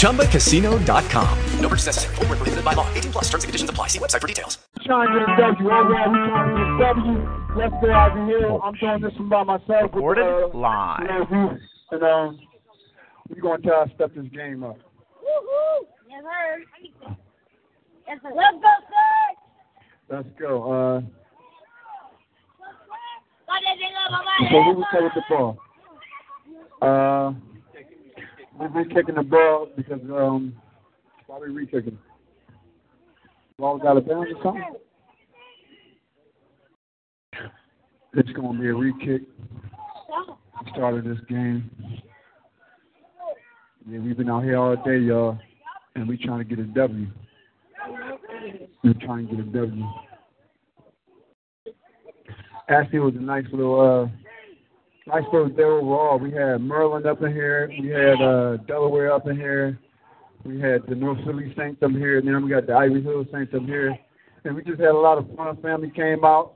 ChumbaCasino.com. No purchase necessary. Full prohibited by law. 18 plus terms and conditions apply. See website for details. Trying to get a W. Overall, we trying to get a W. Let's go out here. I'm doing this one by myself. With, uh, live. And um, we're going to try to step this game up. Woohoo! Yes, sir. Yes, sir. Let's go, sir. Let's go. Uh, so who will play with the ball? Uh, we've been kicking the ball because um, why re-kicking? Ball got a bounce or something? It's going to be a re-kick. Started this game. Yeah, we've been out here all day, y'all, and we trying to get a W. We're trying to get a W. Actually, it was a nice little, uh, nice little day overall. We had Maryland up in here. We had uh, Delaware up in here. We had the North Philly Saints up here, and then we got the Ivy Hill Saints up here. And we just had a lot of fun. Family came out,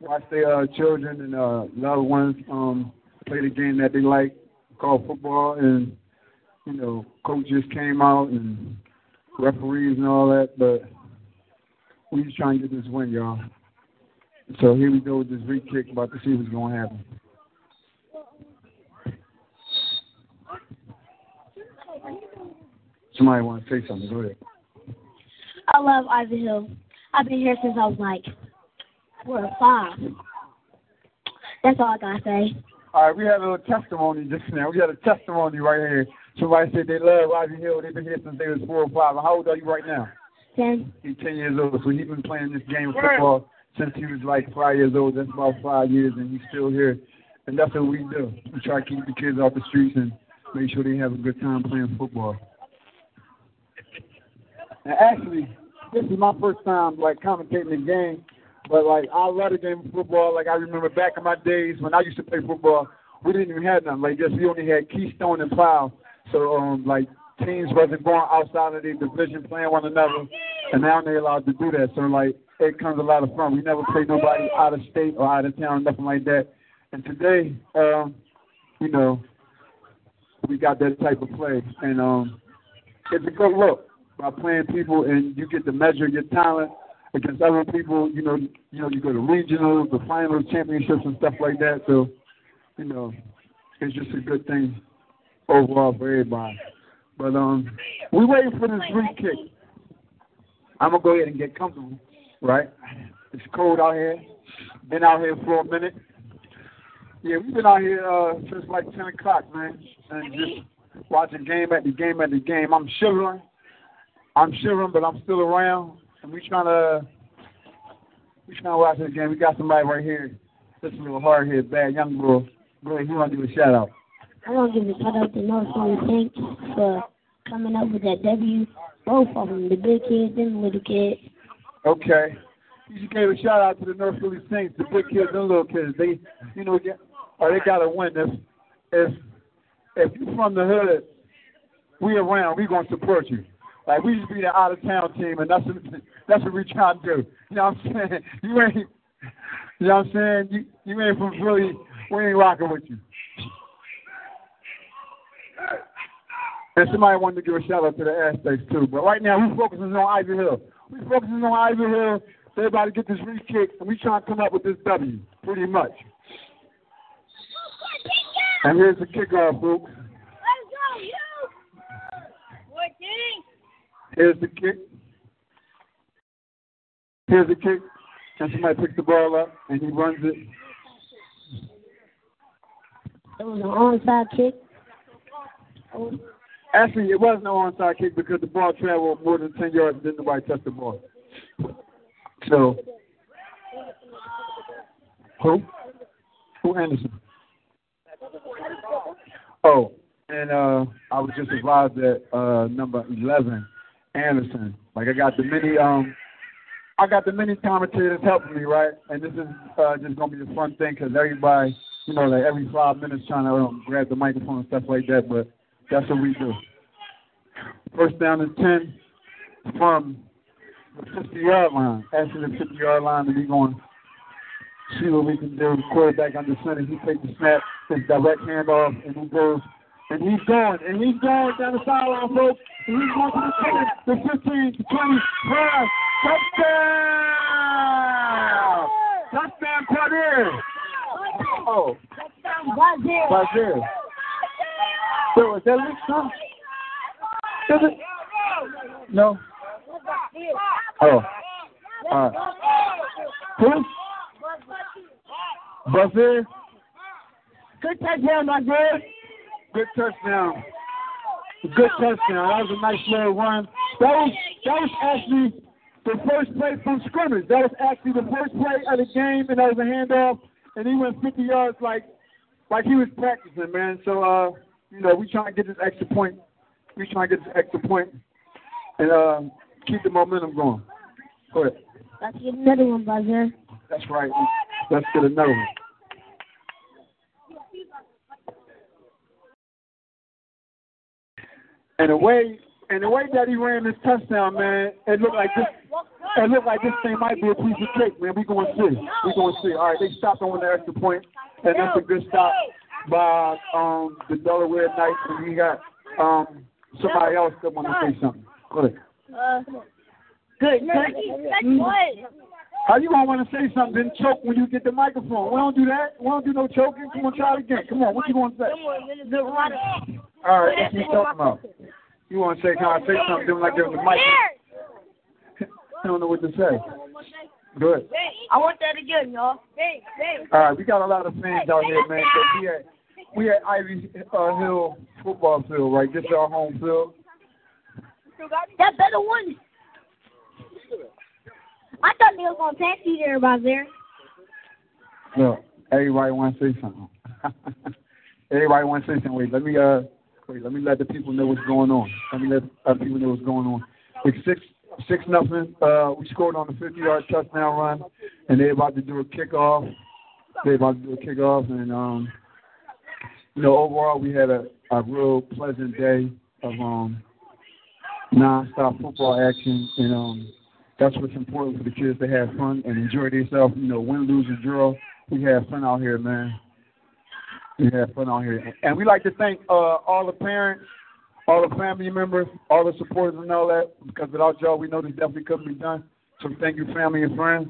watched their uh, children and uh, loved ones um, play the game that they like, called football. And, you know, coaches came out and referees and all that. But we just trying to get this win, y'all. So here we go with this re kick, about to see what's going to happen. Somebody want to say something? Go ahead. I love Ivy Hill. I've been here since I was like four or five. That's all I gotta say. All right, we had a little testimony just now. We had a testimony right here. Somebody said they love Ivy Hill. They've been here since they was four or five. How old are you right now? Ten. He's ten years old, so he's been playing this game of football since he was like five years old. That's about five years, and he's still here. And that's what we do. We try to keep the kids off the streets and make sure they have a good time playing football. And actually, this is my first time like commentating the game, but like I love the game of football. Like I remember back in my days when I used to play football, we didn't even have nothing like this. We only had Keystone and Plow, so um like teams wasn't going outside of their division playing one another, and now they're allowed to do that. So like it comes a lot of fun. We never play nobody out of state or out of town, nothing like that. And today, um, you know, we got that type of play, and um, it's a good look by playing people, and you get to measure your talent against other people. You know, you know, you go to regionals, the finals, championships, and stuff like that. So, you know, it's just a good thing overall for everybody. But um, we waiting for this free kick. I'm gonna go ahead and get comfortable, right? It's cold out here. Been out here for a minute. Yeah, we've been out here uh, since like 10 o'clock, man, and just watching game at the game at the game. I'm shivering. I'm shivering, but I'm still around, and we trying to we trying to watch this game. We got somebody right here. This is a little hard hit, bad young boy. Go ahead, you want to do a shout out? I want to give a shout out to North Philly Saints for coming up with that W. Both of them, the big kids and the little kids. Okay. You should give a shout out to the North Philly Saints, the big kids and the little kids. They, you know, get, or they got to win. If if if you from the hood, we around, we gonna support you. Like we used to be the out of town team, and that's what that's what we trying to do. You know what I'm saying? You ain't, you know what I'm saying? You you ain't from Philly, we ain't rocking with you. And somebody wanted to give a shout out to the Aztecs too. But right now we're focusing on Ivy Hill. We're focusing on Ivy Hill. Everybody get this re kick, and we trying to come up with this W, pretty much. And here's the kickoff, folks. Let's go, you! Fourteen. Here's the kick. Here's the kick. And somebody picks the ball up and he runs it. It was an onside kick. Actually, it was no onside kick because the ball traveled more than 10 yards and didn't nobody touch the ball. So, who? Who Anderson? Oh, and uh, I was just advised that uh, number 11, Anderson. Like I got the many um I got the many commentators helping me, right? And this is uh, just gonna be a fun thing because everybody, you know, like every five minutes trying to um, grab the microphone and stuff like that. But that's what we do. First down and ten from the 50 yard line. After the 50 yard line, and we're going see what we can do. Quarterback under center. He takes the snap, his direct handoff, and he goes. And he's going, and he's going down the sideline, folks. And he's going to the 10, the 15, the 20, 5, touchdown! Touchdown, Cartier! Oh, Brazil. So is that Luke son? Is it? No. Oh. Right. Who? Brazil. Good touchdown, Brazil. Good touchdown. Good touchdown. That was a nice little run. That was that was actually the first play from scrimmage. That was actually the first play of the game, and that was a handoff. And he went 50 yards like like he was practicing, man. So uh, you know, we trying to get this extra point. We trying to get this extra point and uh, keep the momentum going. Go ahead. Let's get another one, Buzzer. That's right. Let's get another one. And the way and the way that he ran this touchdown, man, it looked like this it looked like this thing might be a piece of cake, man. We gonna see. We gonna see. All right, they stopped on the extra point, and that's a good stop by um the Delaware Knights, and we got um somebody else that want to say something. Go ahead. Uh, good. Good. How you gonna want to say something then choke when you get the microphone? We don't do that. We don't do no choking. Come on, try it again. Come on, what you gonna say? All right, what you talking about. You want to say, can I say something? Like there's a mic. I don't know what to say. Good. I want that again, y'all. All right, we got a lot of fans out here, man. So we at we at Ivy uh, Hill football field, right? This is our home field. That better one. I thought they was gonna pass you there, Buzzer. Look, everybody want to say something. everybody want to say something. Wait, let me uh, wait, let me let the people know what's going on. Let me let uh, people know what's going on. It's six six nothing. Uh, we scored on the 50 yard touchdown run, and they're about to do a kickoff. They're about to do a kickoff, and um, you know, overall we had a a real pleasant day of um nonstop football action, and um, that's what's important for the kids to have fun and enjoy themselves. You know, win, lose, or draw, we have fun out here, man. We have fun out here, and we like to thank uh, all the parents, all the family members, all the supporters, and all that. Because without y'all, we know this definitely couldn't be done. So thank you, family and friends.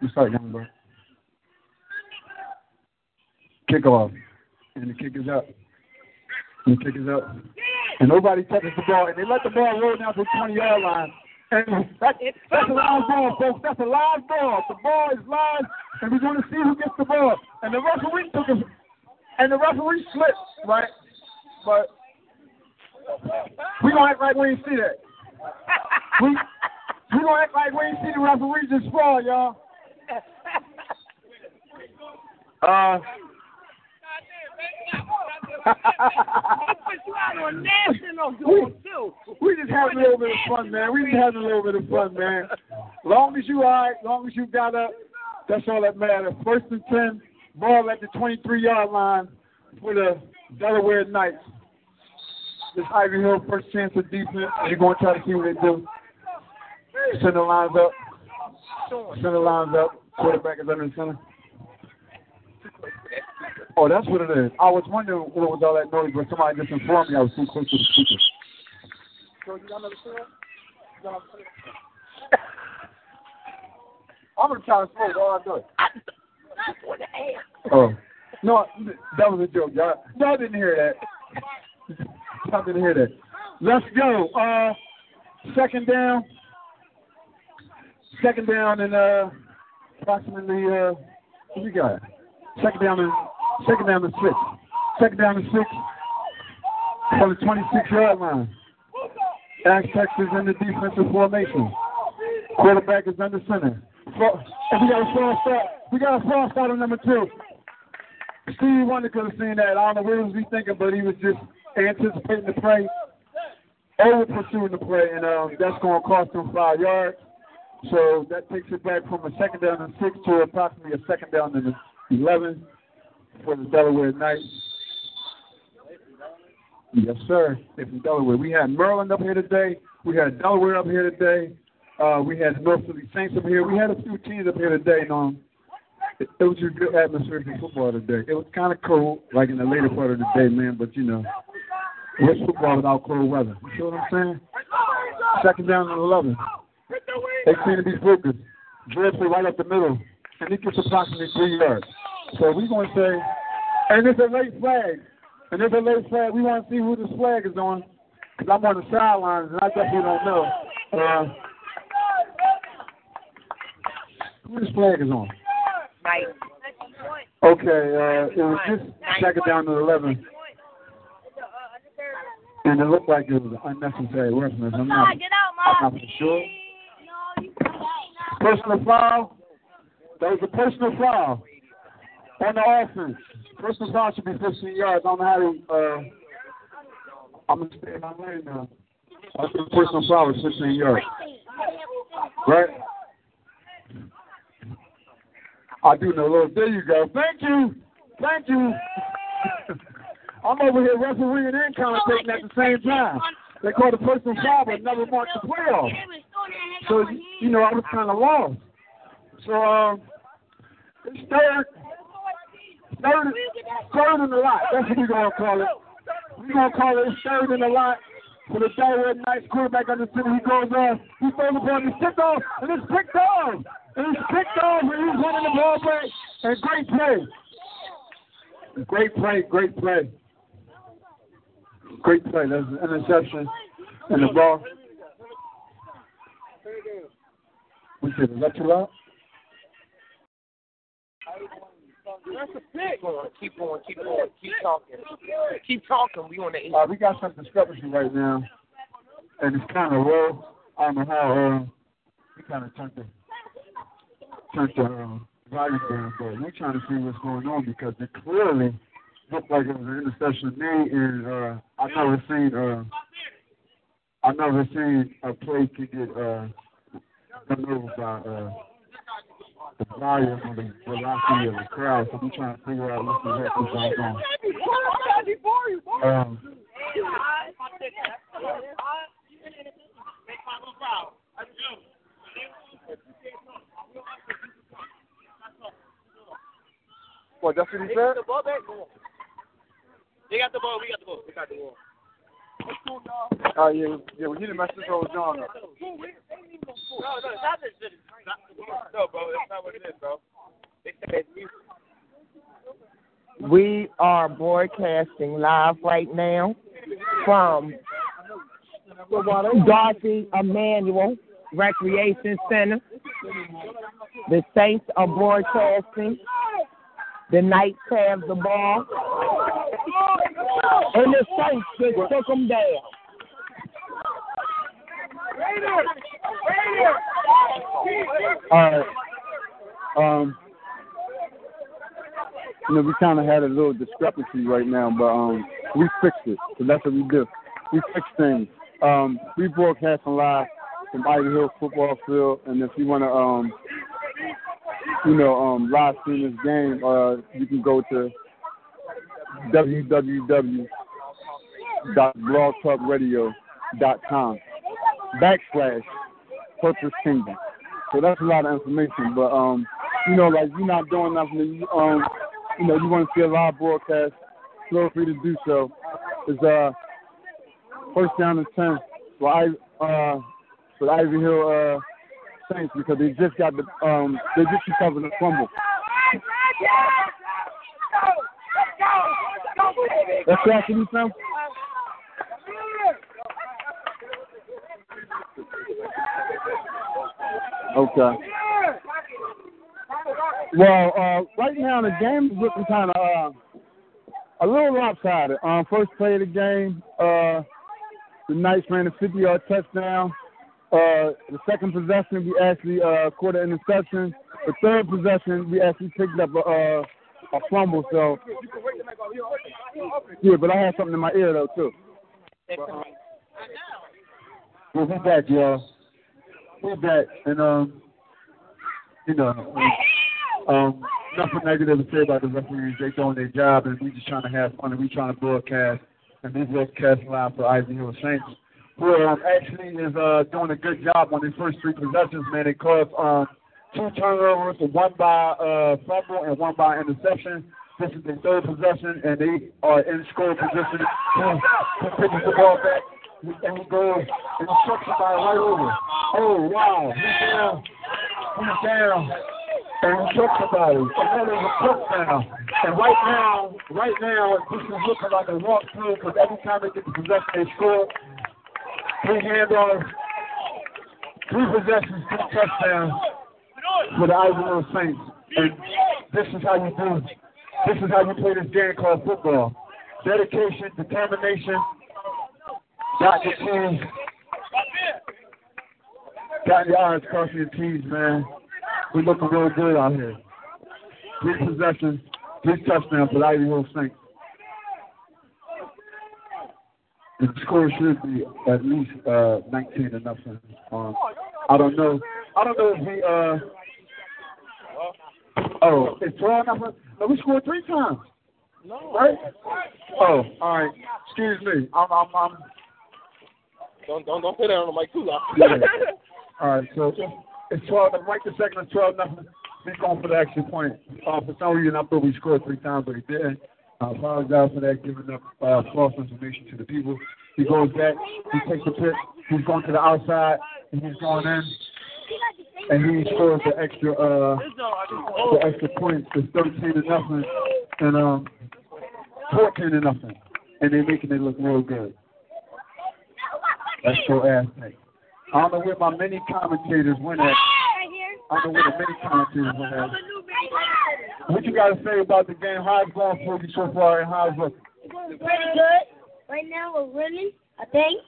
You start, young bro. Kick off, and the kick is up. And the kick is up. And nobody touches the ball. And they let the ball roll down to the 20 yard line. And that, that's a live ball, folks. That's a live ball. The ball is live, and we're going to see who gets the ball. And the referee took a, and the referee slipped, right? But we gonna act like we ain't see that. We we gonna act like we ain't see the referee just fall, y'all. Uh. We, just having a little bit of fun, man. We just having a little bit of fun, man. Long as you all right, long as you got up, that's all that matters. First and ten, ball at the 23-yard line for the Delaware Knights. This Ivy Hill first chance of defense. You're going to try to see what they do. Center lines up. Center lines up. Quarterback is under the center. Oh, that's what it is. I was wondering what was all that noise, but somebody just informed me I was too close to the speaker. So you got another cigarette? You got another cigarette? I'm gonna try to smoke while I do it. Oh. No, that was a joke, y'all. Y'all didn't hear that. Y'all didn't hear that. Let's go. Uh, second down. Second down and uh, approximately uh, what we got? Second down and second down and six. Second down and six from the 26 yard line. Aztecs is in the defensive formation. Quarterback is under center. We got a false start. We got a false start on number two. Steve Wonder could have seen that. I don't know what was he thinking, but he was just anticipating the play. over pursuing the play, and um, that's going to cost him five yards. So that takes it back from a second down and six to approximately a second down and 11 for the Delaware Knights. Yes, sir. They're from Delaware. We had Maryland up here today. We had Delaware up here today. Uh, we had North Philly Saints up here. We had a few teams up here today. And, um, it, it was a good atmosphere for football today. It was kind of cold, like in the later part of the day, man. But you know, what's football without cold weather? You see what I'm saying? Second down and 11. They seem to be focused. Dreadful right up the middle, and he gets approximately three yards. So we're going to say, and it's a late flag. And there's a late flag. We want to see who this flag is on, because I'm on the sidelines, and I definitely don't know. Uh, who this flag is on? Right. Okay, uh, it was just second down to 11. And it looked like it was unnecessary roughness. I'm not, I'm not sure. Personal foul. That was a personal foul on the offense. Personal foul should be 15 yards. I don't know how to, uh, I'm going to stay in my lane now. I think personal foul is 15 yards. Right? I do know, Lord. There you go. Thank you. Thank you. I'm over here refereeing and commentating at the same time. They called a personal foul, but never marked the playoff. So, you know, I was kind of lost. So, um, it's third, third, third in the lot. That's what we're going to call it. We're going to call it third in the lot for the Delaware Knights quarterback the center. He goes on. He throws the ball. He's picked off, and it's picked off. And he's picked off, and he's running the ball back. And great play. Great play, great play. Great play. That's an interception. And the ball. We said, is that? That's a pick. Keep going, keep going, keep going, keep talking. Keep talking. We on the eight. Uh, we got some discrepancy right now, and it's kind of low. I don't know how. Uh, we kind of turned the turned the uh, volume down, but we're trying to see what's going on because it clearly looked like it was an interception made, and uh, I never seen uh, I never seen a play to get uh, done over by uh, the volume or the velocity of the crowd. So we're trying to figure out what's exactly going on. Um, What, that's what he said? The ball back. They got the ball. We got the ball. We got the ball. Oh, yeah, yeah, we need to mess this old John up. No, no, it's not this. this- No, bro, that's not what it is, bro. They said music. We are broadcasting live right now from Darcy Emmanuel Recreation Center. The Saints are broadcasting. The Knights have the ball. And the Saints just took them down. All right. Um, you know, we kind of had a little discrepancy right now, but um, we fixed it. So that's what we do. We fix things. Um, we broadcasting live from Ivy Hill Football Field, and if you want to, um, you know, um, live stream this game, uh, you can go to www.blogtalkradio.com backslash Purpose Kingdom. So that's a lot of information, but um, you know, like you're not doing nothing, um, you know, you want to see a live broadcast, feel free to do so. It's uh, first down and ten for uh for Ivy Hill uh Saints because they just got the um they just recovered the fumble. That's what you Sam? Okay. Well, uh, right now the game is looking kind of uh, a little lopsided. Um, first play of the game, uh, the Knights ran a 50-yard touchdown. Uh, the second possession, we actually uh, caught an interception. The third possession, we actually picked up a, uh, a fumble. So, yeah, but I had something in my ear though too. But, um, Well, we're back, y'all. We're back, and um, you know, um, nothing negative to say about the referees. They doing their job, and we just trying to have fun, and we trying to broadcast, and we broadcast live for Ivy Hill Saints, who actually is uh doing a good job on their first three possessions. Man, It caused um two turnovers, one by uh fumble and one by interception. This is their third possession, and they are in score position. He pitches the ball back, and he goes chucks somebody right over. Oh wow, he's down, he's down, and he chucks somebody, and that is a touchdown. And right now, right now, this is looking like a walkthrough because every time they get the possession, they score. Three handoffs, three possessions, three touchdowns for the Hill Saints. And this is how you do. This is how you play this game called football. Dedication, determination. Got your team. Got your eyes crossing your T's, man. We're looking real good out here. Three possessions, three touchdowns for the Ivy Hill Saints. The score should be at least uh, 19 to nothing. Um, I don't know. I don't know if we. Uh, oh, it's 12 nothing. No, we scored three times. No. Right? Oh, all right. Excuse me. I'm. I'm. I'm Don't don't don't put that on the mic too loud. yeah. All right. So it's 12. Right the second is 12 nothing. He's going for the extra point. Uh, for some reason, I thought we scored three times, but he didn't. I apologize for that, giving up uh, false information to the people. He goes back, he takes the pitch, he's going to the outside, and he's going in, and he scores the extra uh, the extra points. It's 13 to nothing, and um, 14 to nothing, and they're making it look real good. That's so aspect. I don't know where my many commentators went at. I don't know where the many commentators went at. What you got to say about the game? How's it going for you so far, and how's it? It's going pretty good. Right now we're winning, I think.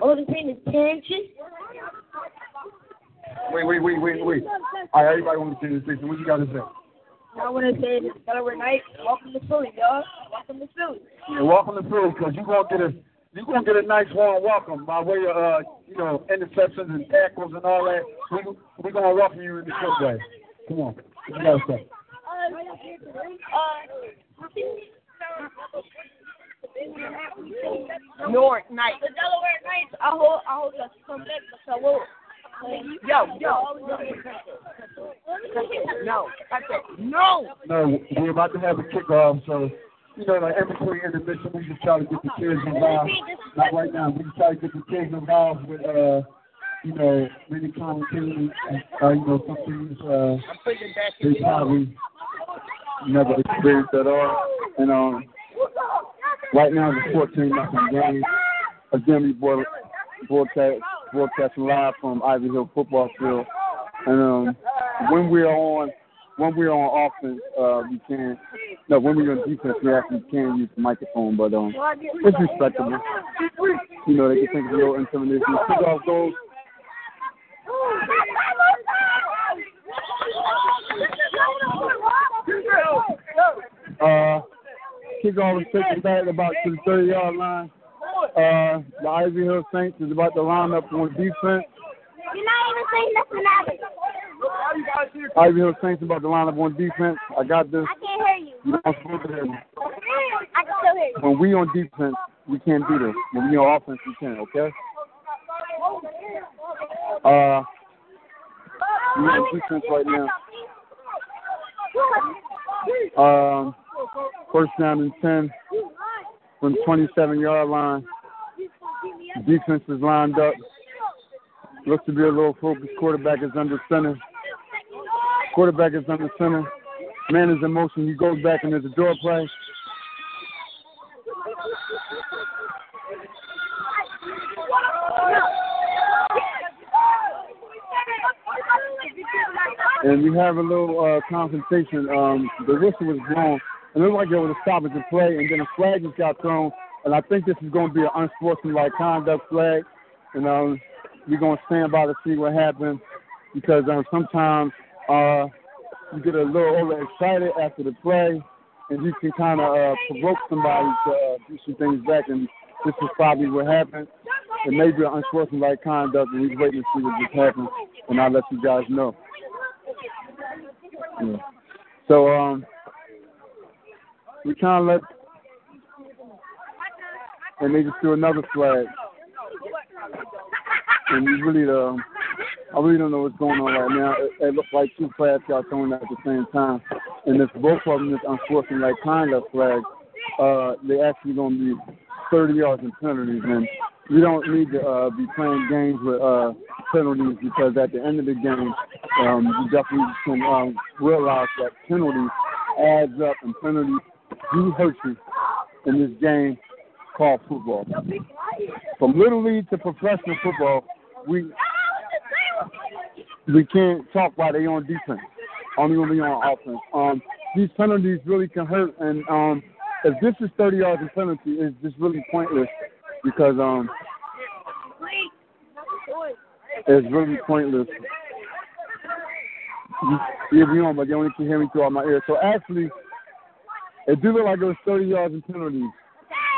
Only thing is tension. Wait, wait, wait, wait, wait. All right, everybody want to say this. What you got to say? I want to say this Delaware night. Welcome to Philly, y'all. Welcome to Philly. Yeah, welcome to Philly, because you're gonna get a you're gonna get a nice warm welcome by way of uh, you know interceptions and tackles and all that. We we gonna welcome you in the good way. Come on, what you gotta say? North night. The Delaware Knights, I hope I hope y'all come back because I will. Yo, yo. No. I said no. No, we're about to have a kickoff, so you know, like every between intermission, we just try to get the kids involved. Not right now, we just try to get the kids involved with, uh, you know, many commentators. Uh, you know, some things uh, they probably never experienced at all. And um, right now it's a 14 nothing game. Again, we broad- broadcast broadcasting live from Ivy Hill football field. And um, when we're on when we're on offense, uh, we can no when we're on defense, we actually can use the microphone, but um, it's respectable. You know, they can think of your intimidation. Kickoff goes. Uh, kickoff is taken back about to the 30 yard line. Uh, the Ivy Hill Saints is about to line up on defense. You're not even saying nothing about it. Ivy Hill Saints about to line up on defense. I got this. I can't hear you. You don't supposed to hear me. I can still hear you. When we on defense, we can't do this. When we on offense, we can. Okay. Uh, we on defense right now. Um, first down and ten from 27 yard line. Defense is lined up. Looks to be a little focused. Quarterback is under center. Quarterback is under center. Man is in motion. He goes back and there's a door play. And we have a little uh, confrontation. Um, the whistle was blown. And it looked like there was a stoppage of play, and then a flag just got thrown. And I think this is going to be an unsportsmanlike conduct flag. And um, we're going to stand by to see what happens because um, sometimes uh, you get a little overexcited after the play, and you can kind of uh, provoke somebody to uh, do some things back. And this is probably what happened. it may be an unsportsmanlike conduct, and he's waiting to see what just happened, and I'll let you guys know. Yeah. So um, we kind of let, and they just threw another flag, and we really um, I really don't know what's going on right now. It, it looks like two flags got thrown at the same time, and if both of them is unsportsmanlike conduct flag, uh, they're actually going to be 30 yards and penalties, and we don't need to uh, be playing games with uh, penalties because at the end of the game, um, you definitely can um, realize that penalties adds up and penalties do hurt you in this game called football. From little league to professional football, we we can't talk while they on defense. Only when we on offense. Um, these penalties really can hurt, and um, if this is 30 yards in penalty, it's just really pointless because um, it's really pointless. You hear me on, but you only can hear me through all my ears. So actually, it do look like it was 30 yards in penalties,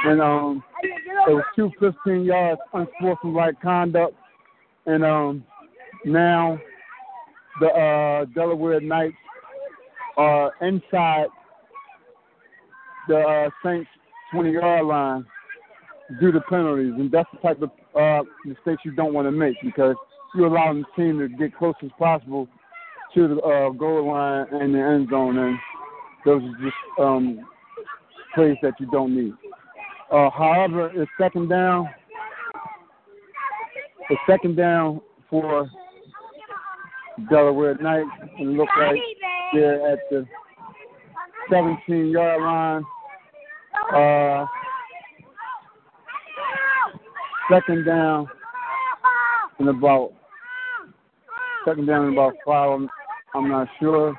and um, it was two 15 yards unsportsmanlike conduct, and um, now the uh, Delaware Knights are inside the uh, Saints 20 yard line due to penalties, and that's the type of uh, mistakes you don't want to make because you're allowing the team to get close as possible to the uh, goal line and the end zone, and those are just um, plays that you don't need. Uh, however, it's second down. It's second down for Delaware Knights, and it looks like they're at the 17 yard line. Uh, second down in about second down in about five. I'm, I'm not sure.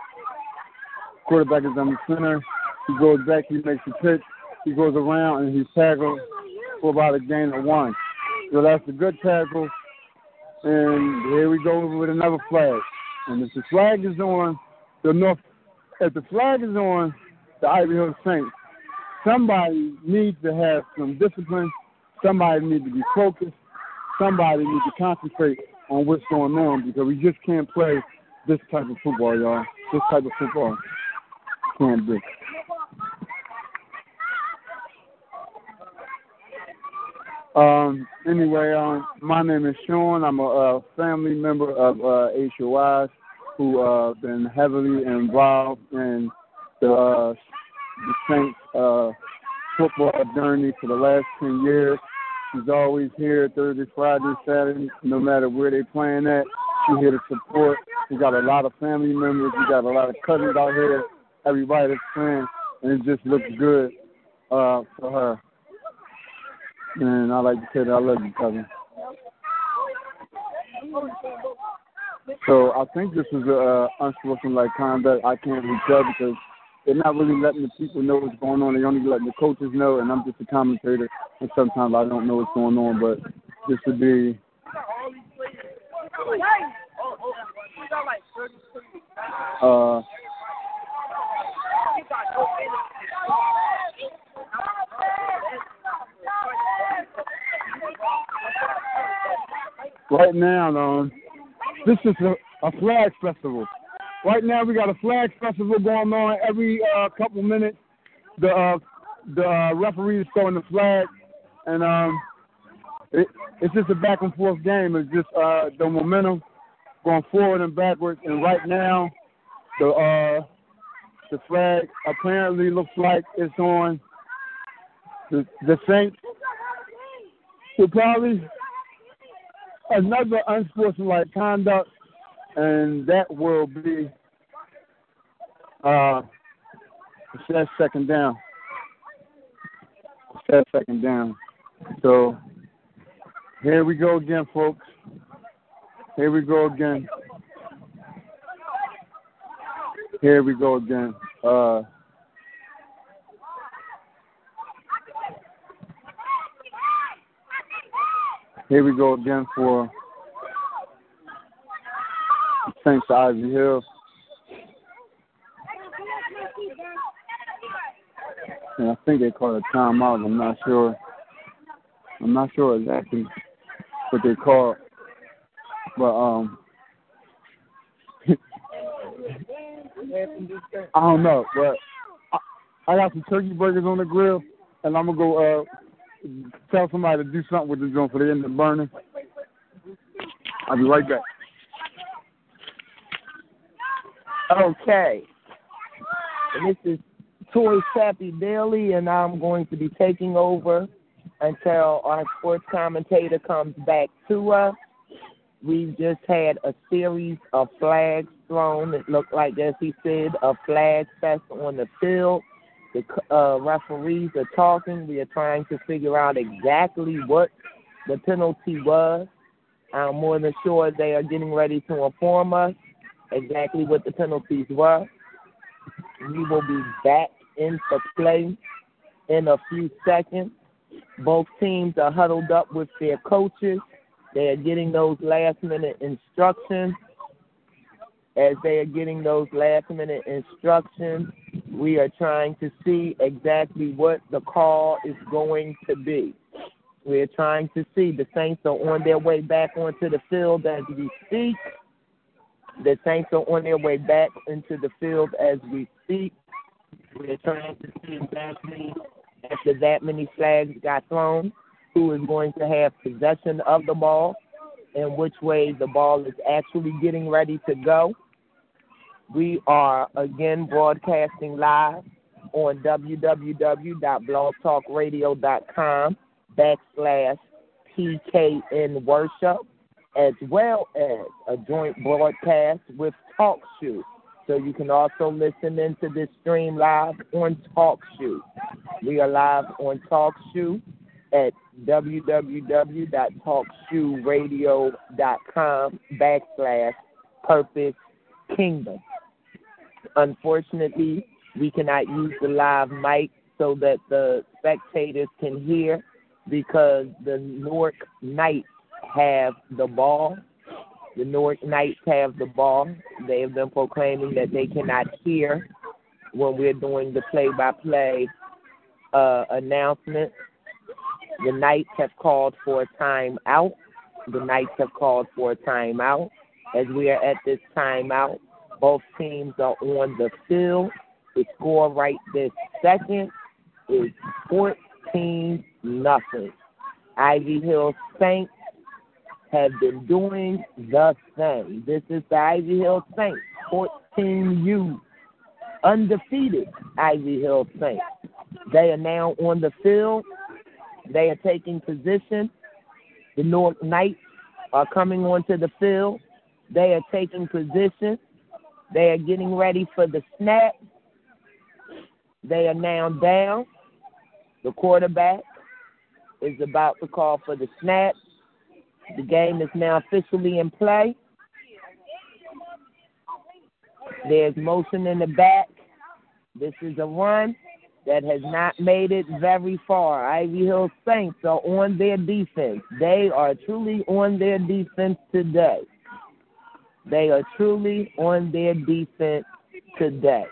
Quarterback is on the center. He goes back. He makes a pitch. He goes around and he's tackled for about a gain of one. So that's a good tackle. And here we go with another flag. And if the flag is on the North, if the flag is on the Ivy Hill Saints, somebody needs to have some discipline. Somebody needs to be focused. Somebody needs to concentrate on what's going on because we just can't play this type of football, y'all. This type of football can't do. Um, anyway, um, my name is Sean. I'm a, a family member of uh, HOIs who uh, been heavily involved in the, uh, the Saints uh, football journey for the last 10 years. She's always here Thursday, Friday, Saturday, no matter where they're playing at. She's here to support. We got a lot of family members. We got a lot of cousins out here. Everybody that's playing, and it just looks good uh, for her. And I like to say that I love you, cousin. So I think this is a uh, unsportsmanlike conduct. I can't really tell because they're not really letting the people know what's going on. They're only letting the coaches know, and I'm just a commentator, and sometimes I don't know what's going on. But this would be. Uh, right now, um, this is a, a flag festival. Right now, we got a flag festival going on every uh, couple minutes. The uh, the uh, referee is throwing the flag, and um, it, it's just a back and forth game. It's just uh, the momentum going forward and backwards. And right now, the uh, the flag apparently looks like it's on the the Saints. So probably another unsportsmanlike conduct, and that will be uh, that second down. Second down. So here we go again, folks. Here we go again. Here we go again. Uh, here we go again for Saints Ivy Hill. And I think they called a timeout. I'm not sure. I'm not sure exactly what they call. But um, I don't know, but I, I got some turkey burgers on the grill, and I'm gonna go uh tell somebody to do something with the joint for they end up burning. I'll be right back. Okay. This is Toy Sappy Dailey, and I'm going to be taking over until our sports commentator comes back to us. We've just had a series of flags thrown. It looked like, as he said, a flag fest on the field. The uh, referees are talking. We are trying to figure out exactly what the penalty was. I'm more than sure they are getting ready to inform us exactly what the penalties were. We will be back into play in a few seconds. Both teams are huddled up with their coaches. They are getting those last minute instructions. As they are getting those last minute instructions, we are trying to see exactly what the call is going to be. We're trying to see the Saints are on their way back onto the field as we speak. The Saints are on their way back into the field as we speak. We're trying to see exactly after that many flags got thrown, who is going to have possession of the ball and which way the ball is actually getting ready to go. We are again broadcasting live on www.blogtalkradio.com backslash PKN Worship, as well as a joint broadcast with TalkShoe. So you can also listen into this stream live on TalkShoe. We are live on TalkShoe at www.talkshoeradio.com backslash Purpose Kingdom. Unfortunately, we cannot use the live mic so that the spectators can hear because the Newark Knights have the ball. The Newark Knights have the ball. They have been proclaiming that they cannot hear when we're doing the play-by-play uh, announcement. The Knights have called for a timeout. The Knights have called for a timeout. As we are at this timeout, both teams are on the field. The score right this second is 14 nothing. Ivy Hill Saints have been doing the same. This is the Ivy Hill Saints, 14U, undefeated Ivy Hill Saints. They are now on the field. They are taking position. The North Knights are coming onto the field. They are taking position. They are getting ready for the snap. They are now down. The quarterback is about to call for the snap. The game is now officially in play. There's motion in the back. This is a run that has not made it very far. Ivy Hill Saints are on their defense. They are truly on their defense today. They are truly on their defense today.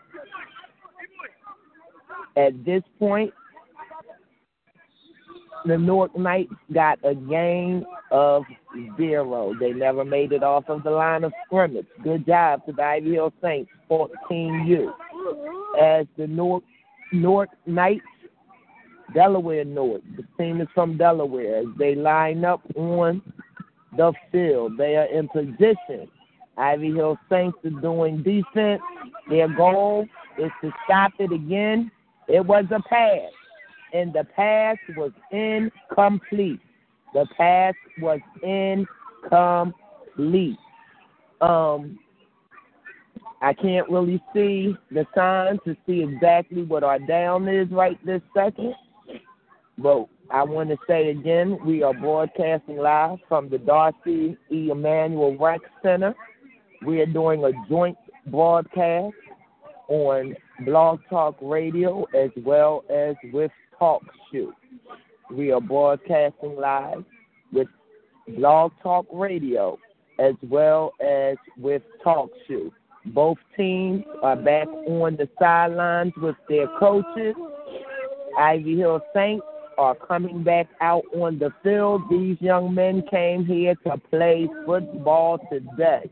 At this point, the Newark Knights got a gain of zero. They never made it off of the line of scrimmage. Good job to the Ivy Hill Saints, 14U. As the Newark, Newark Knights, Delaware North, the team is from Delaware, as they line up on the field. They are in position. Ivy Hill Saints are doing decent. Their goal is to stop it again. It was a pass and the pass was incomplete. The pass was incomplete. Um, I can't really see the sign to see exactly what our down is right this second. But I want to say again, we are broadcasting live from the Darcy E. Emanuel Rec Center. We are doing a joint broadcast on Blog Talk Radio as well as with Talk Show. We are broadcasting live with Blog Talk Radio as well as with Talk Show. Both teams are back on the sidelines with their coaches. Ivy Hill Saints are coming back out on the field. These young men came here to play football today.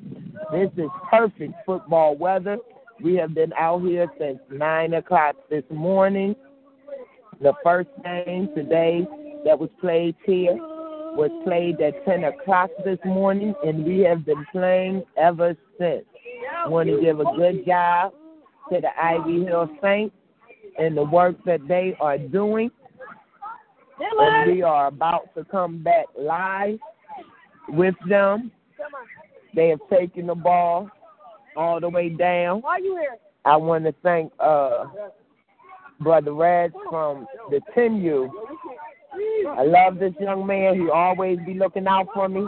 This is perfect football weather. We have been out here since 9 o'clock this morning. The first game today that was played here was played at 10 o'clock this morning, and we have been playing ever since. Want to give a good job to the Ivy Hill Saints and the work that they are doing. And we are about to come back live with them. They have taken the ball all the way down. Why are you here? I want to thank uh, Brother Rad from the 10U. I love this young man. He always be looking out for me.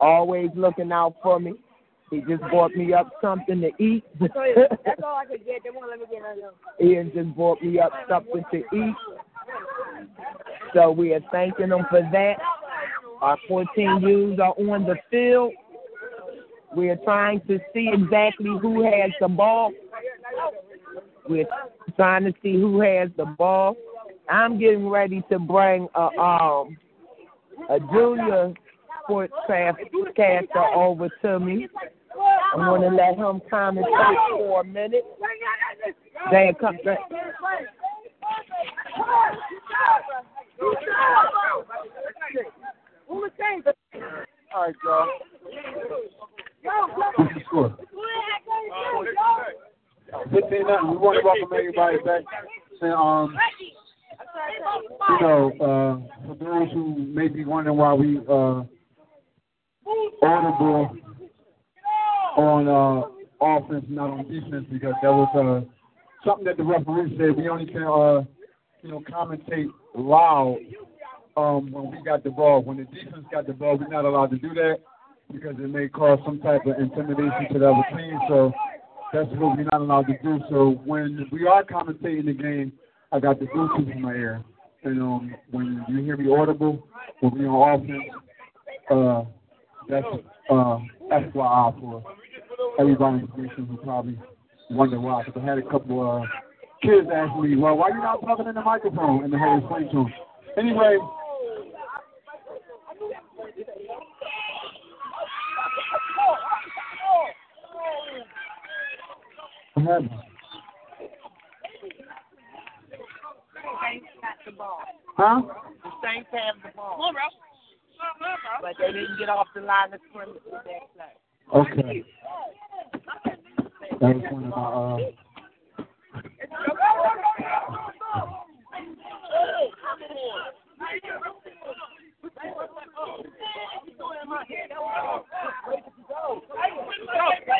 Always looking out for me. He just bought me up something to eat. That's all I could get. They won't let me get Ian just bought me up something to eat. So we are thanking him for that. Our 14 U's are on the field. We are trying to see exactly who has the ball. We're trying to see who has the ball. I'm getting ready to bring a um a junior sports caster over to me. I'm going to let him commentate for a minute. Then come back. All right, y'all. The score? Fifteen. We want to welcome everybody back. Um, you know, uh, for those who may be wondering why we uh audible on uh offense, not on defense, because that was uh something that the referee said. We only can uh you know commentate loud um when we got the ball. When the defense got the ball, we're not allowed to do that because it may cause some type of intimidation to the other team. So that's what we're not allowed to do. So when we are commentating the game, I got the Bluetooth in my ear. And um, when you hear me audible, when we're on offense, uh, that's uh, FYI for everybody in the who probably wonder why. Because I had a couple uh, kids ask me, well, why you not talking in the microphone? And I had to explain to. Anyway, what? Saints got the ball. Huh? The Saints have the ball. But they didn't get off the line of scrimmage with that play. Okay. That was one of my uh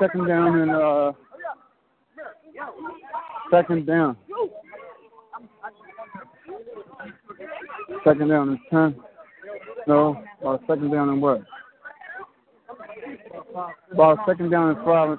second down and uh, second down. Second down and ten. No, about second down and what? About second down and five.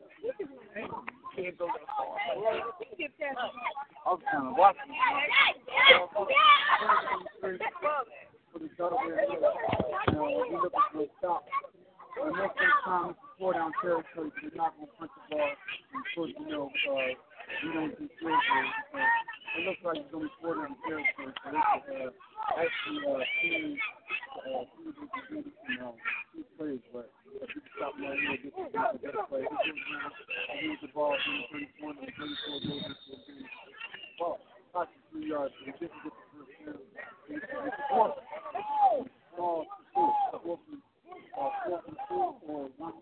Delaware, you territory, you're not going to punch the ball. And you know, uh, we don't do goals. It looks like it's going to be four down territory. So this is uh, actually uh, two, uh, two, two, two, two, you know, two plays, but if you Stop right here, get the better play. Use the ball from the 31 to 34 goes into the game. Ball, back to three yards. They didn't get the first down. They get the fourth. Ball, two. Fourth and, uh, and two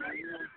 right here.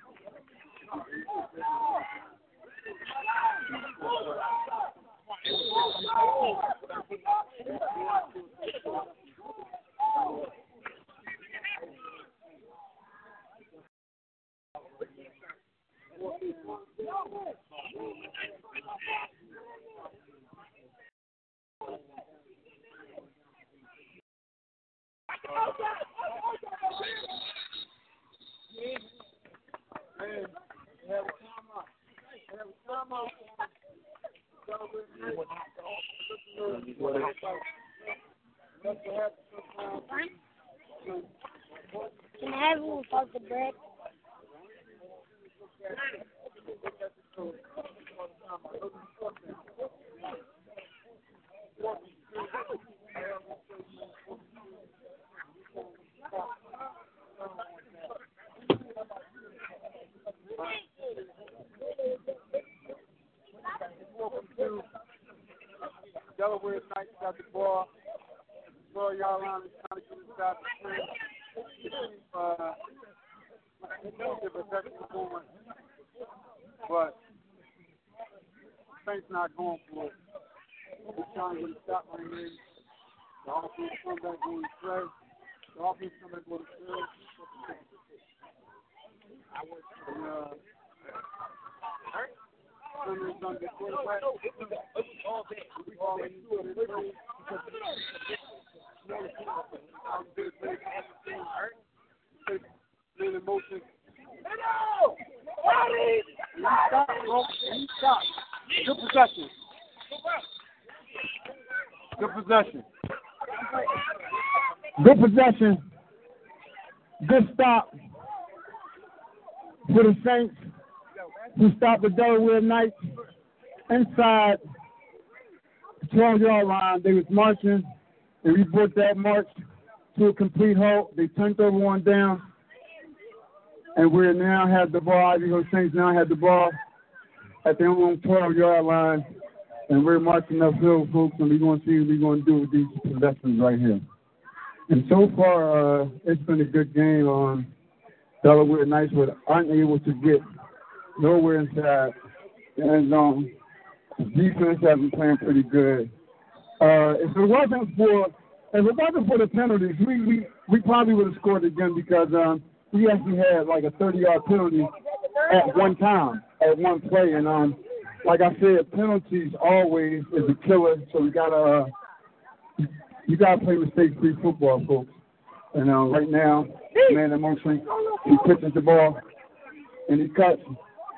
Can I have one without the bread? Knights got the ball. Twelve yard line is trying to get inside the frame. Uh, if it's extra movement, but Saints not going for it. They're trying to get a stop right here. The offense come back going to play. The offense come back going to play. And, uh, Simmons on the quarterback. Ball into it. Play the motion. He stopped, bro. He. Good possession. Good possession. Good possession. Good stop for the Saints who stopped the Delaware Knights inside 12 yard line. They was marching. They rebrought that march to a complete halt. They turned over one down. And we now have the ball. Ivy Hill Saints now have the ball at their own 12 yard line. And we're marching uphill, folks, and we're going to see what we're going to do with these possessions right here. And so far, uh, it's been a good game. Um, Delaware Knights were unable to get nowhere inside the end zone. Defense has been playing pretty good. Uh, if it wasn't for if it wasn't for the penalties, we we, we probably would have scored again because um, we actually had like a 30 yard penalty at one time at one play, and um, like I said, penalties always is a killer. So we gotta uh, you gotta play mistake free football, folks. And uh, right now, man in motion, he pitches the ball and he cuts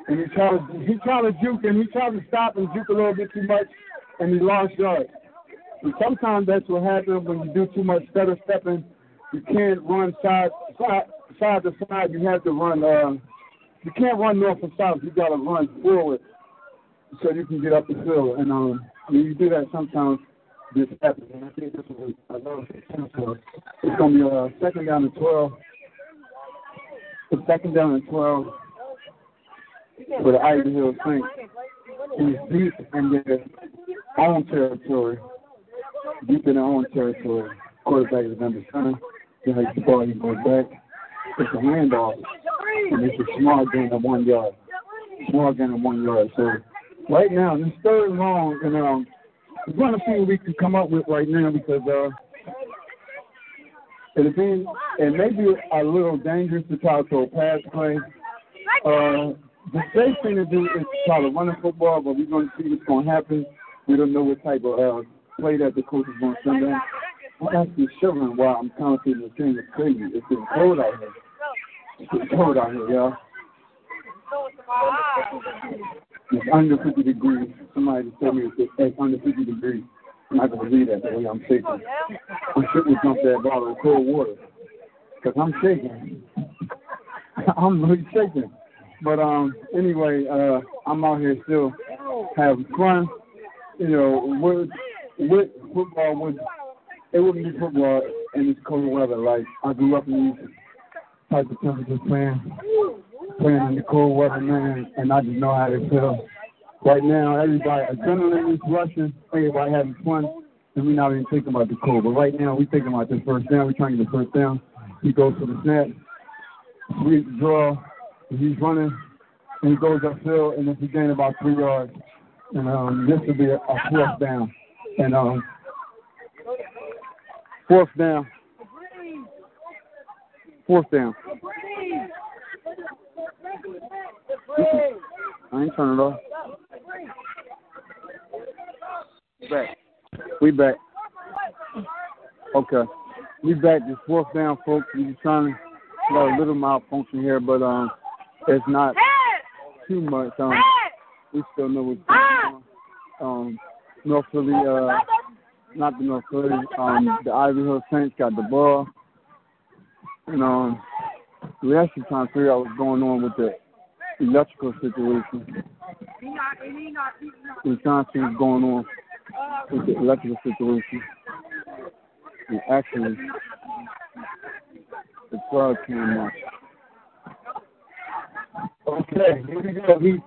and he tries he tried to juke and he tried to stop and juke a little bit too much and he lost yards. And sometimes that's what happens when you do too much stutter stepping. You can't run side side side to side. You have to run. Uh, you can't run north and south. You got to run forward so you can get up the field. And um, when you do that, sometimes this happens. And I think this is a another potential. It's to be a second down and twelve. The second down and twelve for the Ivy Hill Saints. He's deep in their own territory, deep in their own territory. Quarterback is number seven. He has the ball, he goes back. It's a handoff, and it's a small gain of one yard. Small gain of one yard. So right now, this third long, and um, we're going to see what we can come up with right now because uh, it'll be, it may be a little dangerous to try to a pass play. Uh, the safe thing to do is try to run the football, but we're going to see what's going to happen. We don't know what type of uh, play that the coach is going to send in. I'm actually shivering while I'm commentating the game. It's crazy. It's getting cold out here. It's getting cold out here, y'all. It's under 50 degrees. Somebody just told me it's, it's under 50 degrees. I'm not going to believe that the way I'm shaking. I'm shaking jump that bottle of cold water because I'm shaking. I'm really shaking. But um, anyway, uh, I'm out here still having fun. You know, with with football with it wouldn't be football in this cold weather. Like I grew up in these type of temperatures playing playing in the cold weather, man, and I just know how it feels. Right now, everybody adrenaline is rushing, everybody having fun, and we're not even thinking about the cold. But right now, we're thinking about this first down. We're trying to get the first down. He goes for the snap, we draw, and he's running, and he goes upfield, and it's a gain about three yards. And um, this will be a, a fourth down. And um, fourth down. Fourth down. I ain't turning it off. Back. We back. Okay. We back. Just fourth down, folks. We just trying to got a little malfunction here, but um, it's not too much. Um, we still know what's going on. Um, North Philly, uh, not the North Philly, um, the Ivy Hill Saints got the ball. And um, we actually trying to figure out what's going on with the electrical situation. We're trying to see what's going on with the electrical situation. And actually, the plug came up. Okay, here we go. He,